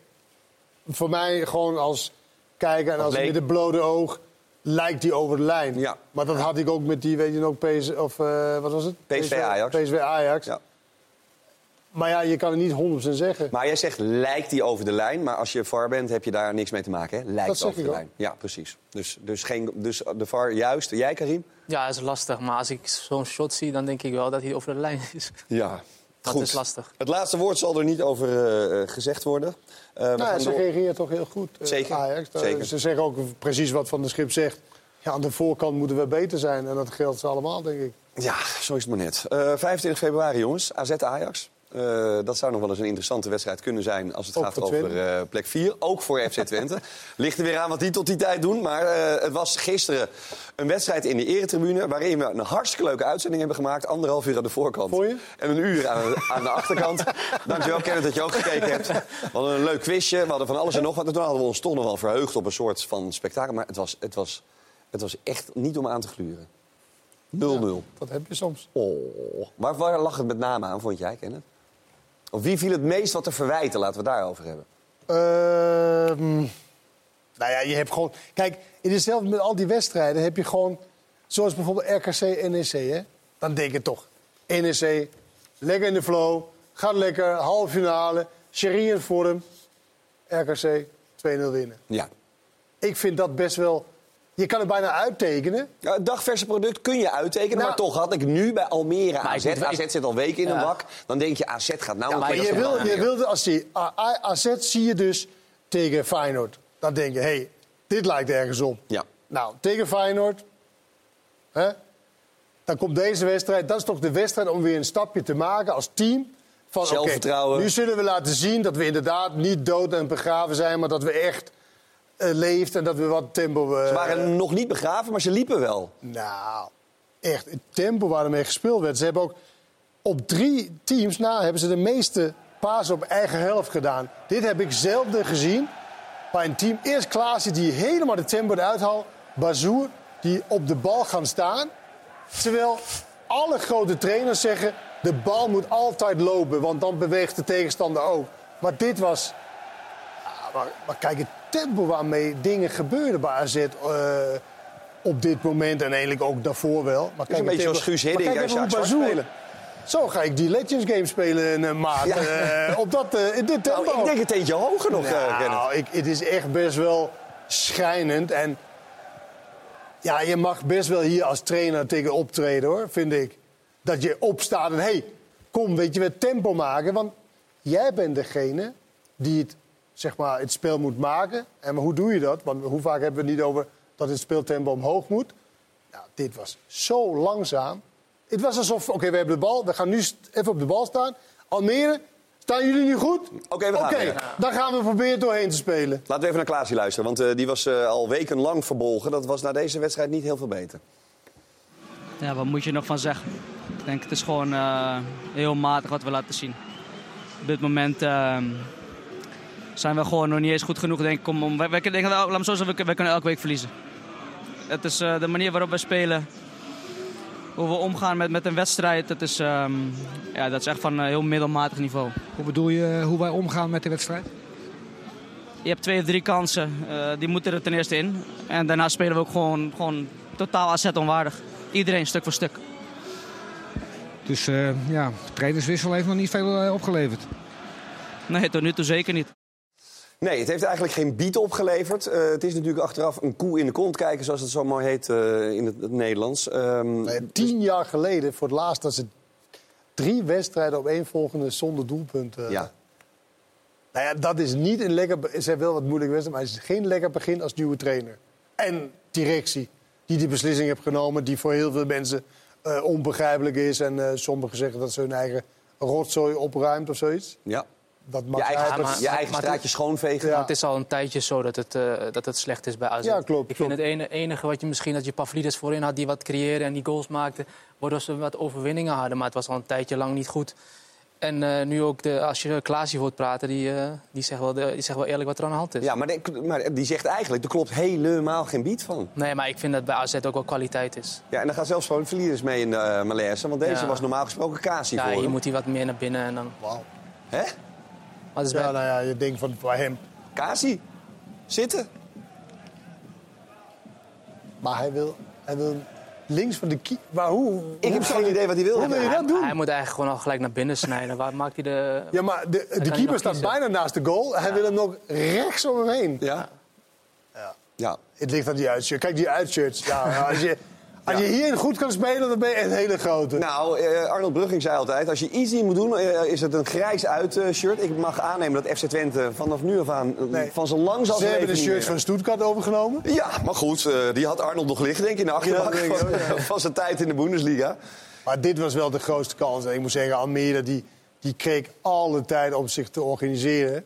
voor mij gewoon als kijker en Als met het blode oog lijkt die over de lijn. Ja. Maar dat had ik ook met die, weet je nog, PS, of eh, wat was het? PSV Ajax. PSV Ajax. Ja. Maar ja, je kan het niet 100% zeggen. Maar jij zegt, lijkt die over de lijn? Maar als je VAR bent, heb je daar niks mee te maken, hè? Lijkt Dat zeg over ik de ook. lijn. Ja, precies. Dus, dus, geen, dus de VAR juist. Jij, Karim? Ja, dat is lastig. Maar als ik zo'n shot zie, dan denk ik wel dat hij over de lijn is. Ja. Dat Goed. is lastig. Het laatste woord zal er niet over eh, eh, gezegd worden. Eh, Nou, ja, ze door- reageren toch heel goed, Zeker, Ajax. Zeker. Ze zeggen ook precies wat Van de Schip zegt. Ja, aan de voorkant moeten we beter zijn. En dat geldt ze allemaal, denk ik. Ja, zo is het maar net. Eh 25 februari, jongens. AZ Ajax. Eh, dat zou nog wel eens een interessante wedstrijd kunnen zijn als het Ook gaat over eh, plek 4. Ook voor FC Twente. Ligt er weer aan wat die tot die tijd doen. Maar eh, het was gisteren een wedstrijd in de eretribune... waarin we een hartstikke leuke uitzending hebben gemaakt. Anderhalf uur aan de voorkant. En een uur aan, aan de achterkant. Dankjewel, Kenneth, dat je ook gekeken hebt. We hadden een leuk quizje. We hadden van alles en nog wat. En toen hadden we ons toch nog wel verheugd op een soort van spektakel. Maar het was, het was, het was echt niet om aan te gluren. 0-0. Dat heb je soms. Oh. Maar waar lag het met name aan, vond jij, Kenneth? Of wie viel het meest wat te verwijten? Laten we het daarover hebben. Ehm, nou ja, je hebt gewoon... Kijk, in hetzelfde met al die wedstrijden heb je gewoon... Zoals bijvoorbeeld RKC, NEC, hè? Dan denk je toch. NEC, lekker in de flow. Gaat lekker, halve finale. Sherry in vorm. RKC, 2-0 winnen. Ja. Ik vind dat best wel... Je kan het bijna uittekenen. Ja, het dagverse product kun je uittekenen, Nou- maar toch had ik nu bij Almere Maar AZ. ik AZ ik- zit al weken in een bak. Dan denk je, AZ gaat nou Ja, maar je, wil, je wilde als die A- A- AZ zie je dus tegen Feyenoord. Dan denk je, hé, hey, dit lijkt ergens op. Ja. Nou, tegen Feyenoord. Hè, dan komt deze wedstrijd. Dat is toch de wedstrijd om weer een stapje te maken als team. Van, Zelfvertrouwen. nu zullen we laten zien dat we inderdaad niet dood en begraven zijn... maar dat we echt leeft en dat we wat tempo... eh, Ze waren nog niet begraven, maar ze liepen wel. nou, echt, het tempo waar ermee gespeeld werd. Ze hebben ook op drie teams na hebben ze de meeste pasen op eigen helft gedaan. Dit heb ik zelden gezien. Bij een team, eerst Klaasie die helemaal de tempo eruit haalt. Bazoer die op de bal gaan staan. Terwijl alle grote trainers zeggen... de bal moet altijd lopen, want dan beweegt de tegenstander ook. Maar dit was... Ah, maar, maar kijk, het tempo waarmee dingen gebeurden bij AZ... eh, op dit moment en eigenlijk ook daarvoor wel. Maar is een beetje tempo- zoals Guus Hiddink kijk spelen. Zo ga ik die Legends Game spelen maand. Ja. eh, op dat, in dit tempo. Nou, ik denk het eentje hoger nog. Nou, ik, het is echt best wel schijnend. En ja, je mag best wel hier als trainer tegen optreden, hoor, vind ik. Dat je opstaat en, hé, hey, kom, weet je, we tempo maken. Want jij bent degene die het, zeg maar, het spel moet maken. En maar hoe doe je dat? Want hoe vaak hebben we het niet over dat het speeltempo omhoog moet? Nou, dit was zo langzaam. Het was alsof, oké, we hebben de bal. We gaan nu even op de bal staan. Almere, staan jullie nu goed? Oké, we gaan Oké, weer. dan gaan we proberen doorheen te spelen. Laten we even naar Klaasje luisteren, want eh, die was eh, al wekenlang verbolgen. Dat was na deze wedstrijd niet heel veel beter. Ja, wat moet je nog van zeggen? Ik denk het is gewoon eh, heel matig wat we laten zien. Op dit moment eh, zijn we gewoon nog niet eens goed genoeg, denk ik. Om, om, wij, wij, denk, laat me zo zeggen, we, wij kunnen elke week verliezen. Het is eh, de manier waarop we spelen, hoe we omgaan met, met een wedstrijd, dat is, ehm, ja, dat is echt van een heel middelmatig niveau. Hoe bedoel je hoe wij omgaan met de wedstrijd? Je hebt twee of drie kansen, eh, die moeten er ten eerste in. En daarna spelen we ook gewoon, gewoon totaal asset onwaardig. Iedereen stuk voor stuk. Dus eh, ja, de trainerswissel heeft nog niet veel opgeleverd. Nee, tot nu toe zeker niet. Nee, het heeft eigenlijk geen bied opgeleverd. Eh, het is natuurlijk achteraf een koe in de kont kijken, zoals het zo mooi heet eh, in het, het Nederlands. Ehm, Tien jaar geleden, voor het laatst, dat ze drie wedstrijden op één volgende zonder doelpunt. eh, Ja. Nou ja, dat is niet een lekker... Ze hebben wel wat moeilijke wedstrijden, maar het is geen lekker begin als nieuwe trainer. En directie, die die beslissing heeft genomen... die voor heel veel mensen eh, onbegrijpelijk is. En sommigen zeggen dat ze hun eigen rotzooi opruimt of zoiets. Ja. Dat Je eigen, Huibers- je eigen maar- straatje schoonvegen. Het is al een tijdje zo dat het, eh, dat het slecht is bij AZ. Ja, klopt, Ik vind het ene, enige wat je misschien dat je Pavlidis voorin had die wat creëerde en die goals maakte, waardoor ze wat overwinningen hadden. Maar het was al een tijdje lang niet goed. En eh, nu ook, de, als je Klaasje hoort praten, die, eh, die, zegt wel, die zegt wel eerlijk wat er aan de hand is. Ja, maar, de- maar die zegt eigenlijk, er klopt helemaal geen bied van. Nee, maar ik vind dat bij AZ ook wel kwaliteit is. Ja, en dan gaan zelfs gewoon verliezers mee in de uh, Malaise. Want deze Ja. was normaal gesproken Kasi Ja, voor hier hem. moet hij wat meer naar binnen en dan... Wauw. Hè? Wat is Ja, bij... nou ja, je denkt van bij hem. Kasi, zitten. Maar hij wil, hij wil links van de kie. Maar hoe? Ik heb geen idee wat hij wil. Hoe wil je hij, dat doen? hij moet eigenlijk gewoon al gelijk naar binnen snijden. Waar maakt hij de... Ja, maar de, de keeper staat bijna naast de goal. Hij wil hem nog rechts om hem heen. Ja? Ja. Ja. Het ligt aan die uitshirt. Kijk, die uitshirts. Ja, als je, als je hierin goed kan spelen, dan ben je een hele grote. Nou, eh, Arnold Brugging zei altijd, als je easy moet doen, eh, is het een grijs uitshirt. Ik mag aannemen dat FC Twente vanaf nu af aan eh, Nee. van zo lang zal Ze hebben de meer. van Stuttgart overgenomen. Ja, maar goed, eh, die had Arnold nog liggen, denk ik, in de achterbak Ja, van, ja. van zijn tijd in de Bundesliga. Maar dit was wel de grootste kans. En ik moet zeggen, Almere die, die kreeg alle tijd om zich te organiseren.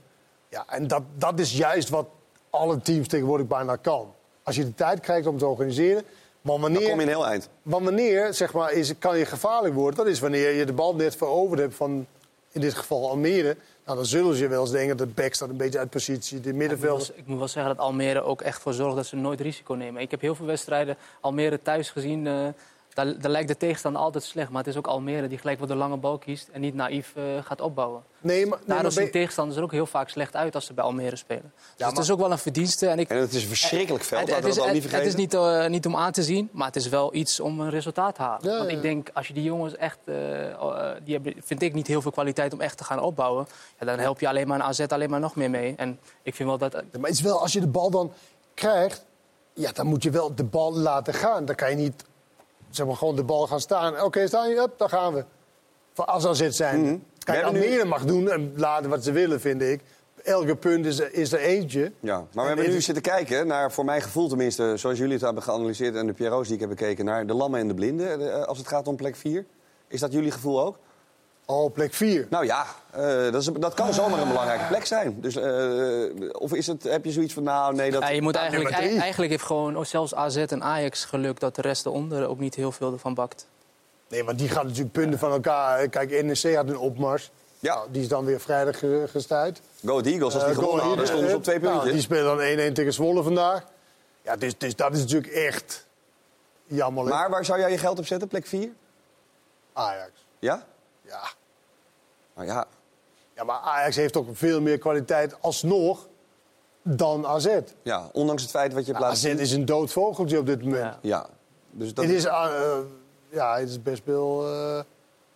Ja, en dat, dat is juist wat alle teams tegenwoordig bijna kan. Als je de tijd krijgt om te organiseren. Maar Dan kom je wanneer, een heel eind. want wanneer zeg maar, is, kan je gevaarlijk worden? Dat is wanneer je de bal net veroverd hebt van, in dit geval Almere. Nou, dan zullen ze wel eens denken, de back staat een beetje uit positie. De Ik moet, middenveld... wel, ik moet wel zeggen dat Almere ook echt voor zorgt dat ze nooit risico nemen. Ik heb heel veel wedstrijden Almere thuis gezien. eh, daar, daar lijkt de tegenstander altijd slecht. Maar het is ook Almere die gelijk voor de lange bal kiest en niet naïef eh, gaat opbouwen. Nee, maar, nee, Daardoor maar zien ben- tegenstanders er ook heel vaak slecht uit als ze bij Almere spelen. Dus het is ook wel een verdienste. En ik, En het is een verschrikkelijk veld, het, is, niet het, het is niet, eh, niet om aan te zien, maar het is wel iets om een resultaat te halen. Ja, Want ja. ik denk, als je die jongens echt... eh, die hebben, vind ik, niet heel veel kwaliteit om echt te gaan opbouwen. Ja, dan help je alleen maar een AZ alleen maar nog meer mee. En ik vind wel dat... Ja, Maar het is wel, als je de bal dan krijgt, ja, dan moet je wel de bal laten gaan. Dan kan je niet zeg maar, gewoon de bal gaan staan. Oké, staan je? Up, dan gaan we. Voor als AZ zijn. Mhm. We Kijk, hebben nu- Almere mag doen en laten wat ze willen, vind ik. Elke punt is er, is er eentje. Ja, maar we En hebben nu zitten kijken naar, voor mijn gevoel tenminste, zoals jullie het hebben geanalyseerd en de Pierro's die ik heb bekeken, naar de lammen en de blinden, eh, als het gaat om plek 4. Is dat jullie gevoel ook? Oh, plek 4. Nou ja, eh, dat, is, dat kan zomaar een belangrijke plek zijn. Dus, eh, of is het, heb je zoiets van, nou nee, dat... Ja, je moet eigenlijk, eigenlijk heeft gewoon oh, zelfs AZ en Ajax geluk dat de rest eronder ook niet heel veel ervan bakt. Nee, want die gaan natuurlijk punten van elkaar. Kijk, NEC had een opmars. Ja. Nou, die is dan weer vrijdag gestuurd. Go Eagles, als die Eh, gewonnen hadden, stonden ze op twee nou, puntjes. die spelen dan 1-1 tegen Zwolle vandaag. Ja, dus, dus dat is natuurlijk echt jammerlijk. Maar waar zou jij je geld op zetten, plek 4? Ajax. Ja? Ja. Nou ja, ja, maar Ajax heeft ook veel meer kwaliteit alsnog dan AZ. ja, ondanks het feit wat je hebt Nou, laten AZ zien. is een dood vogeltje op dit moment. Ja. Ja, dus dat... Het is, ah, eh, ja, het is best wel... eh,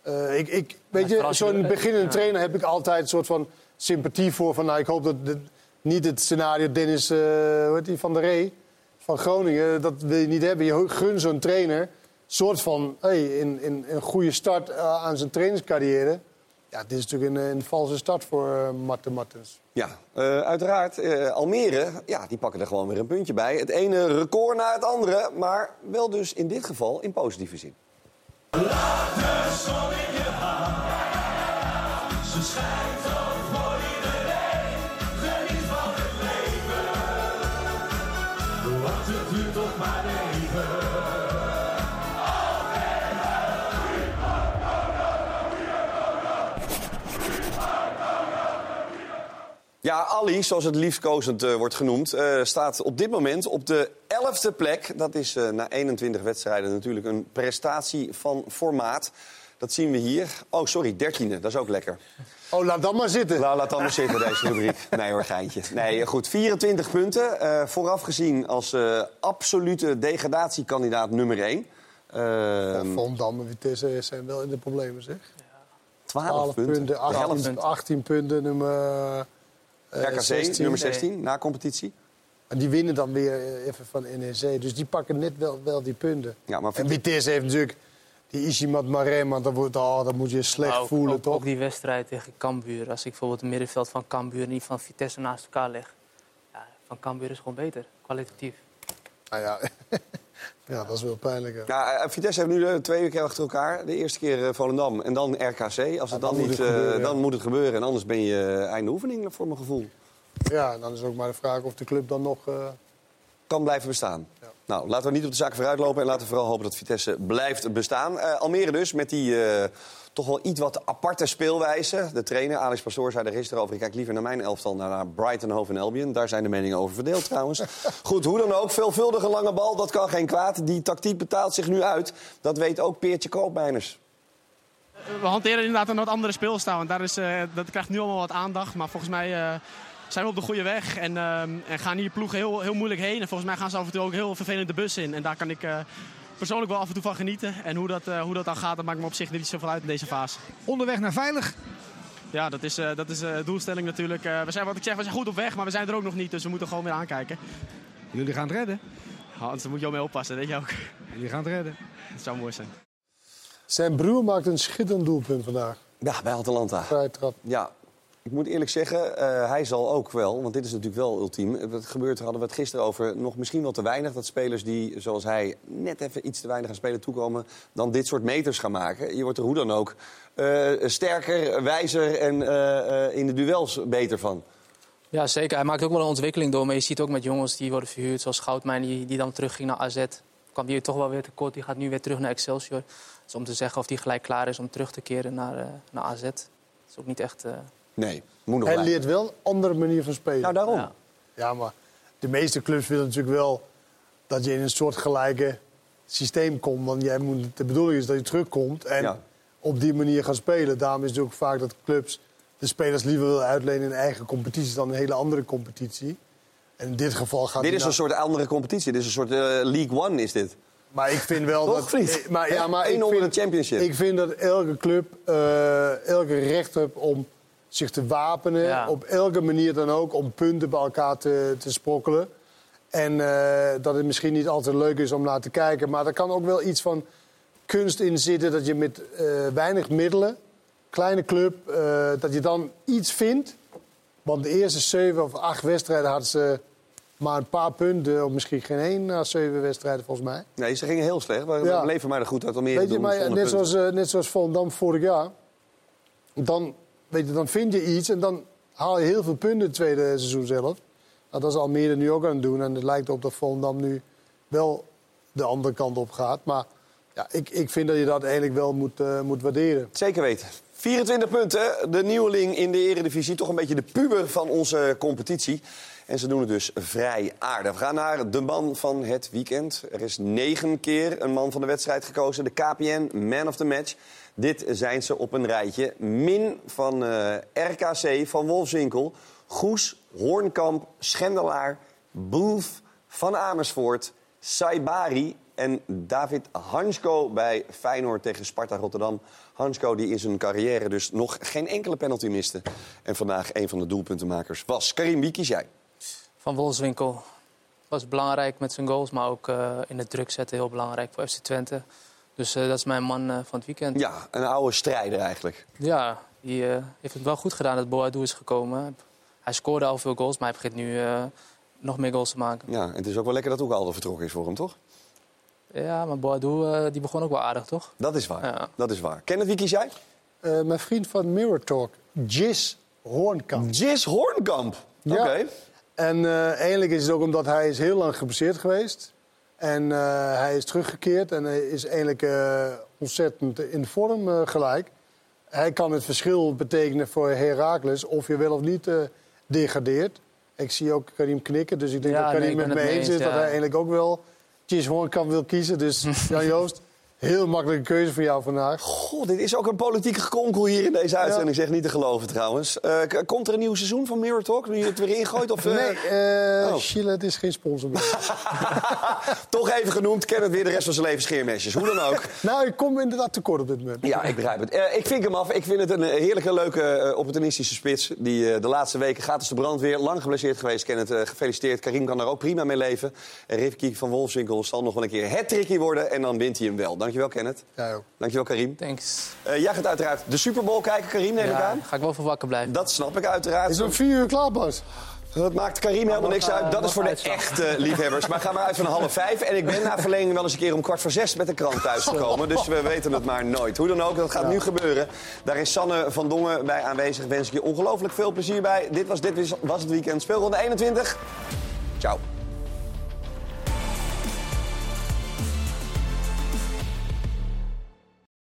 eh, ik, ik, weet je, zo'n beginnende ja. trainer heb ik altijd een soort van sympathie voor. Van, nou, ik hoop dat dit- niet het scenario Dennis eh, hoe heet die, van der Ree van Groningen, dat wil je niet hebben. Je gun zo'n trainer soort van hey, in, in, een goede start eh, aan zijn trainingscarrière. Ja, dit is natuurlijk een, een valse start voor uh, Marten Martens. Ja, eh, uiteraard. eh, Almere, ja, die pakken er gewoon weer een puntje bij. Het ene record na het andere, maar wel dus in dit geval in positieve zin. Ze schijnt Ja, Ali, zoals het liefkozend eh, wordt genoemd, eh, staat op dit moment op de 11e plek. Dat is eh, na 21 wedstrijden natuurlijk een prestatie van formaat. Dat zien we hier. Oh, sorry, 13e, dat is ook lekker. Oh, laat dat maar zitten. Laat dan maar zitten, deze rubriek. Nee hoor, geintje. Nee, goed, 24 punten. vooraf gezien als absolute degradatiekandidaat nummer 1. Ja, Volendam en Vitesse zijn wel in de problemen, zeg. 12, 12 punten. punten, 18, 11 punten. 18 punten, nummer RKC, 16. nummer 16, na competitie. En die winnen dan weer eh, even van NEC. Dus die pakken net wel, wel die punten. Ja, maar En Vitesse heeft natuurlijk die Ishimat Marema, dat, wordt, oh, dat moet je slecht ook, voelen, ook, toch? ook die wedstrijd tegen Cambuur. Als ik bijvoorbeeld het middenveld van Cambuur en die van Vitesse naast elkaar leg. Ja, van Cambuur is gewoon beter, kwalitatief. Nou ja, Ja, dat is wel pijnlijk. hè. Ja, eh, Vitesse heeft nu eh, twee keer achter elkaar. De eerste keer eh, Volendam en dan RKC. Als het dan, dan moet niet, het gebeuren, dan moet het gebeuren. En anders ben je einde oefening voor mijn gevoel. Ja, dan is ook maar de vraag of de club dan nog... Kan blijven bestaan. Nou, laten we niet op de zaak vooruitlopen. En laten we vooral hopen dat Vitesse blijft bestaan. Almere dus, met die toch wel iets wat aparte speelwijze. De trainer, Alex Pastoor, zei er gisteren over... ik kijk liever naar mijn elftal, dan naar Brighton, Hove en Albion. Daar zijn de meningen over verdeeld trouwens. Goed, hoe dan ook, veelvuldige lange bal, dat kan geen kwaad. Die tactiek betaalt zich nu uit. Dat weet ook Peertje Koopmeiners. We hanteren inderdaad een wat andere speelstijl. En daar is, eh, dat krijgt nu allemaal wat aandacht. Maar volgens mij eh, zijn we op de goede weg. En, eh, en gaan hier ploegen heel, heel moeilijk heen. En volgens mij gaan ze af en toe ook heel vervelend de bus in. En daar kan ik eh, persoonlijk wel af en toe van genieten. En hoe dat, eh, hoe dat dan gaat, dat maakt me op zich niet zoveel uit in deze fase. Onderweg naar veilig. Ja, dat is, eh, dat is eh, de doelstelling natuurlijk. Eh, we zijn, wat ik zeg, we zijn goed op weg, maar we zijn er ook nog niet. Dus we moeten gewoon weer aankijken. Jullie gaan het redden. Hans, daar moet je ook mee oppassen, weet je ook. Jullie gaan het redden. Dat zou mooi zijn. Zijn broer maakt een schitterend doelpunt vandaag. Ja, bij Atalanta. Vrije trap. Ja, ik moet eerlijk zeggen, eh, hij zal ook wel, want dit is natuurlijk wel ultiem. Het gebeurt, hadden we het gisteren over, nog misschien wel te weinig. Dat spelers die, zoals hij, net even iets te weinig aan spelen toekomen... dan dit soort meters gaan maken. Je wordt er hoe dan ook eh, sterker, wijzer en eh, in de duels beter van. Ja, zeker. Hij maakt ook wel een ontwikkeling door. Maar je ziet ook met jongens die worden verhuurd, zoals Goudmijn, die, die dan terugging naar AZ. Kwam die toch wel weer tekort. Die gaat nu weer terug naar Excelsior. Dus om te zeggen of die gelijk klaar is om terug te keren naar, naar AZ. Is ook niet echt... Nee, moet nog Hij blijven. leert wel een andere manier van spelen. Nou, daarom. Ja. Ja, maar de meeste clubs willen natuurlijk wel dat je in een soort gelijke systeem komt. Want jij moet, de bedoeling is dat je terugkomt en Ja. op die manier gaan spelen. Daarom is het ook vaak dat clubs de spelers liever willen uitlenen in eigen competities dan een hele andere competitie. En in dit geval gaat Dit is naar- een soort andere competitie. Dit is een soort eh, League One, is dit. Maar ik vind wel Toch, dat. eh, Maar, ja, maar ik onder vind, de championship. Ik vind dat elke club eh, elke recht heeft om zich te wapenen. Ja. Op elke manier dan ook. Om punten bij elkaar te, te sprokkelen. En eh, dat het misschien niet altijd leuk is om naar te kijken. Maar er kan ook wel iets van kunst in zitten. Dat je met eh, weinig middelen, kleine club, eh, dat je dan iets vindt. Want de eerste zeven of acht wedstrijden hadden ze maar een paar punten. Of misschien geen één na zeven wedstrijden volgens mij. Nee, ze gingen heel slecht. We Ja. bleven maar er goed uit Almere Weet je, doen, maar ja, zonder net, punten. zoals, eh, net zoals Volendam vorig jaar. Dan, weet je, dan vind je iets en dan haal je heel veel punten het tweede seizoen zelf. Dat is Almere nu ook aan het doen. En het lijkt op dat Volendam nu wel de andere kant op gaat. Maar ja, ik, ik vind dat je dat eigenlijk wel moet, eh, moet waarderen. Zeker weten. 24 punten, de nieuweling in de Eredivisie. Toch een beetje de puber van onze competitie. En ze doen het dus vrij aardig. We gaan naar de man van het weekend. Er is negen keer een man van de wedstrijd gekozen. De KPN Man of the Match. Dit zijn ze op een rijtje. Min van eh, RKC, van Wolfswinkel. Goes, Hoornkamp, Schendelaar, Boef, Van Amersfoort, Saibari en David Hansko bij Feyenoord tegen Sparta Rotterdam. Hansko die in zijn carrière dus nog geen enkele penalty miste. En vandaag een van de doelpuntenmakers was. Karim, wie jij? van Wolfswinkel. Was belangrijk met zijn goals, maar ook eh, in het druk zetten heel belangrijk voor FC Twente. Dus eh, dat is mijn man eh, van het weekend. Ja, een oude strijder eigenlijk. Ja, die eh, heeft het wel goed gedaan dat Boadu is gekomen. Hij scoorde al veel goals, maar hij begint nu eh, nog meer goals te maken. Ja, en het is ook wel lekker dat ook Aldo vertrokken is voor hem, toch? Ja, maar Boadu eh, die begon ook wel aardig, toch? Dat is waar. Ja. Dat is waar. Kenneth, wie kies jij? Eh, mijn vriend van Mirror Talk, Jis Hoornkamp. Jis Hoornkamp? Ja. Oké. En eh, eigenlijk is het ook omdat hij is heel lang geblesseerd geweest. En eh, hij is teruggekeerd en hij is eigenlijk eh, ontzettend in vorm eh, gelijk. Hij kan het verschil betekenen voor Heracles of je wel of niet degradeert. Ik zie ook Karim knikken, dus ik denk Ja, dat nee, Karim ben het mee eens is. Dat hij eigenlijk ook wel Jis Hoornkamp wil kiezen. Dus Jan Joost, heel makkelijke keuze voor jou vandaag. Goh, dit is ook een politieke gekonkel hier in deze uitzending. Zeg niet te geloven trouwens. Eh, komt er een nieuw seizoen van Mirror Talk? Nu je het weer ingooit? Of, eh, Nee, Oh. Het is geen sponsor meer. Toch even genoemd. Kenneth weer de rest van zijn leven scheermesjes. Hoe dan ook. nou, ik kom inderdaad tekort op dit moment. Ja, ik begrijp het. Ik vink hem af. Ik vind het een heerlijke, leuke, opportunistische spits. Die de laatste weken gaat als de brandweer. Lang geblesseerd geweest, Kenneth. eh, gefeliciteerd. Karim kan daar ook prima mee leven. En Rivki van Wolfswinkel zal nog wel een keer het tricky worden. En dan wint hij hem wel. Dankjewel, Kenneth. Ja, ook. Dankjewel, Karim. Thanks. Eh, jij gaat uiteraard de Super Bowl kijken, Karim, neem ik aan. ga ik wel voor wakker blijven. Dat snap ik uiteraard. Is om vier uur klaar, Bas? Dat maakt Karim helemaal niks uit. Dat is voor de echte liefhebbers. Maar gaan we uit van half vijf. En ik ben na verlenging wel eens een keer om kwart voor zes met de krant thuisgekomen. Dus we weten het maar nooit. Hoe dan ook, dat gaat nu gebeuren. Daar is Sanne van Dongen bij aanwezig. Wens ik je ongelooflijk veel plezier bij. Dit was, dit was het weekend speelronde 21. Ciao.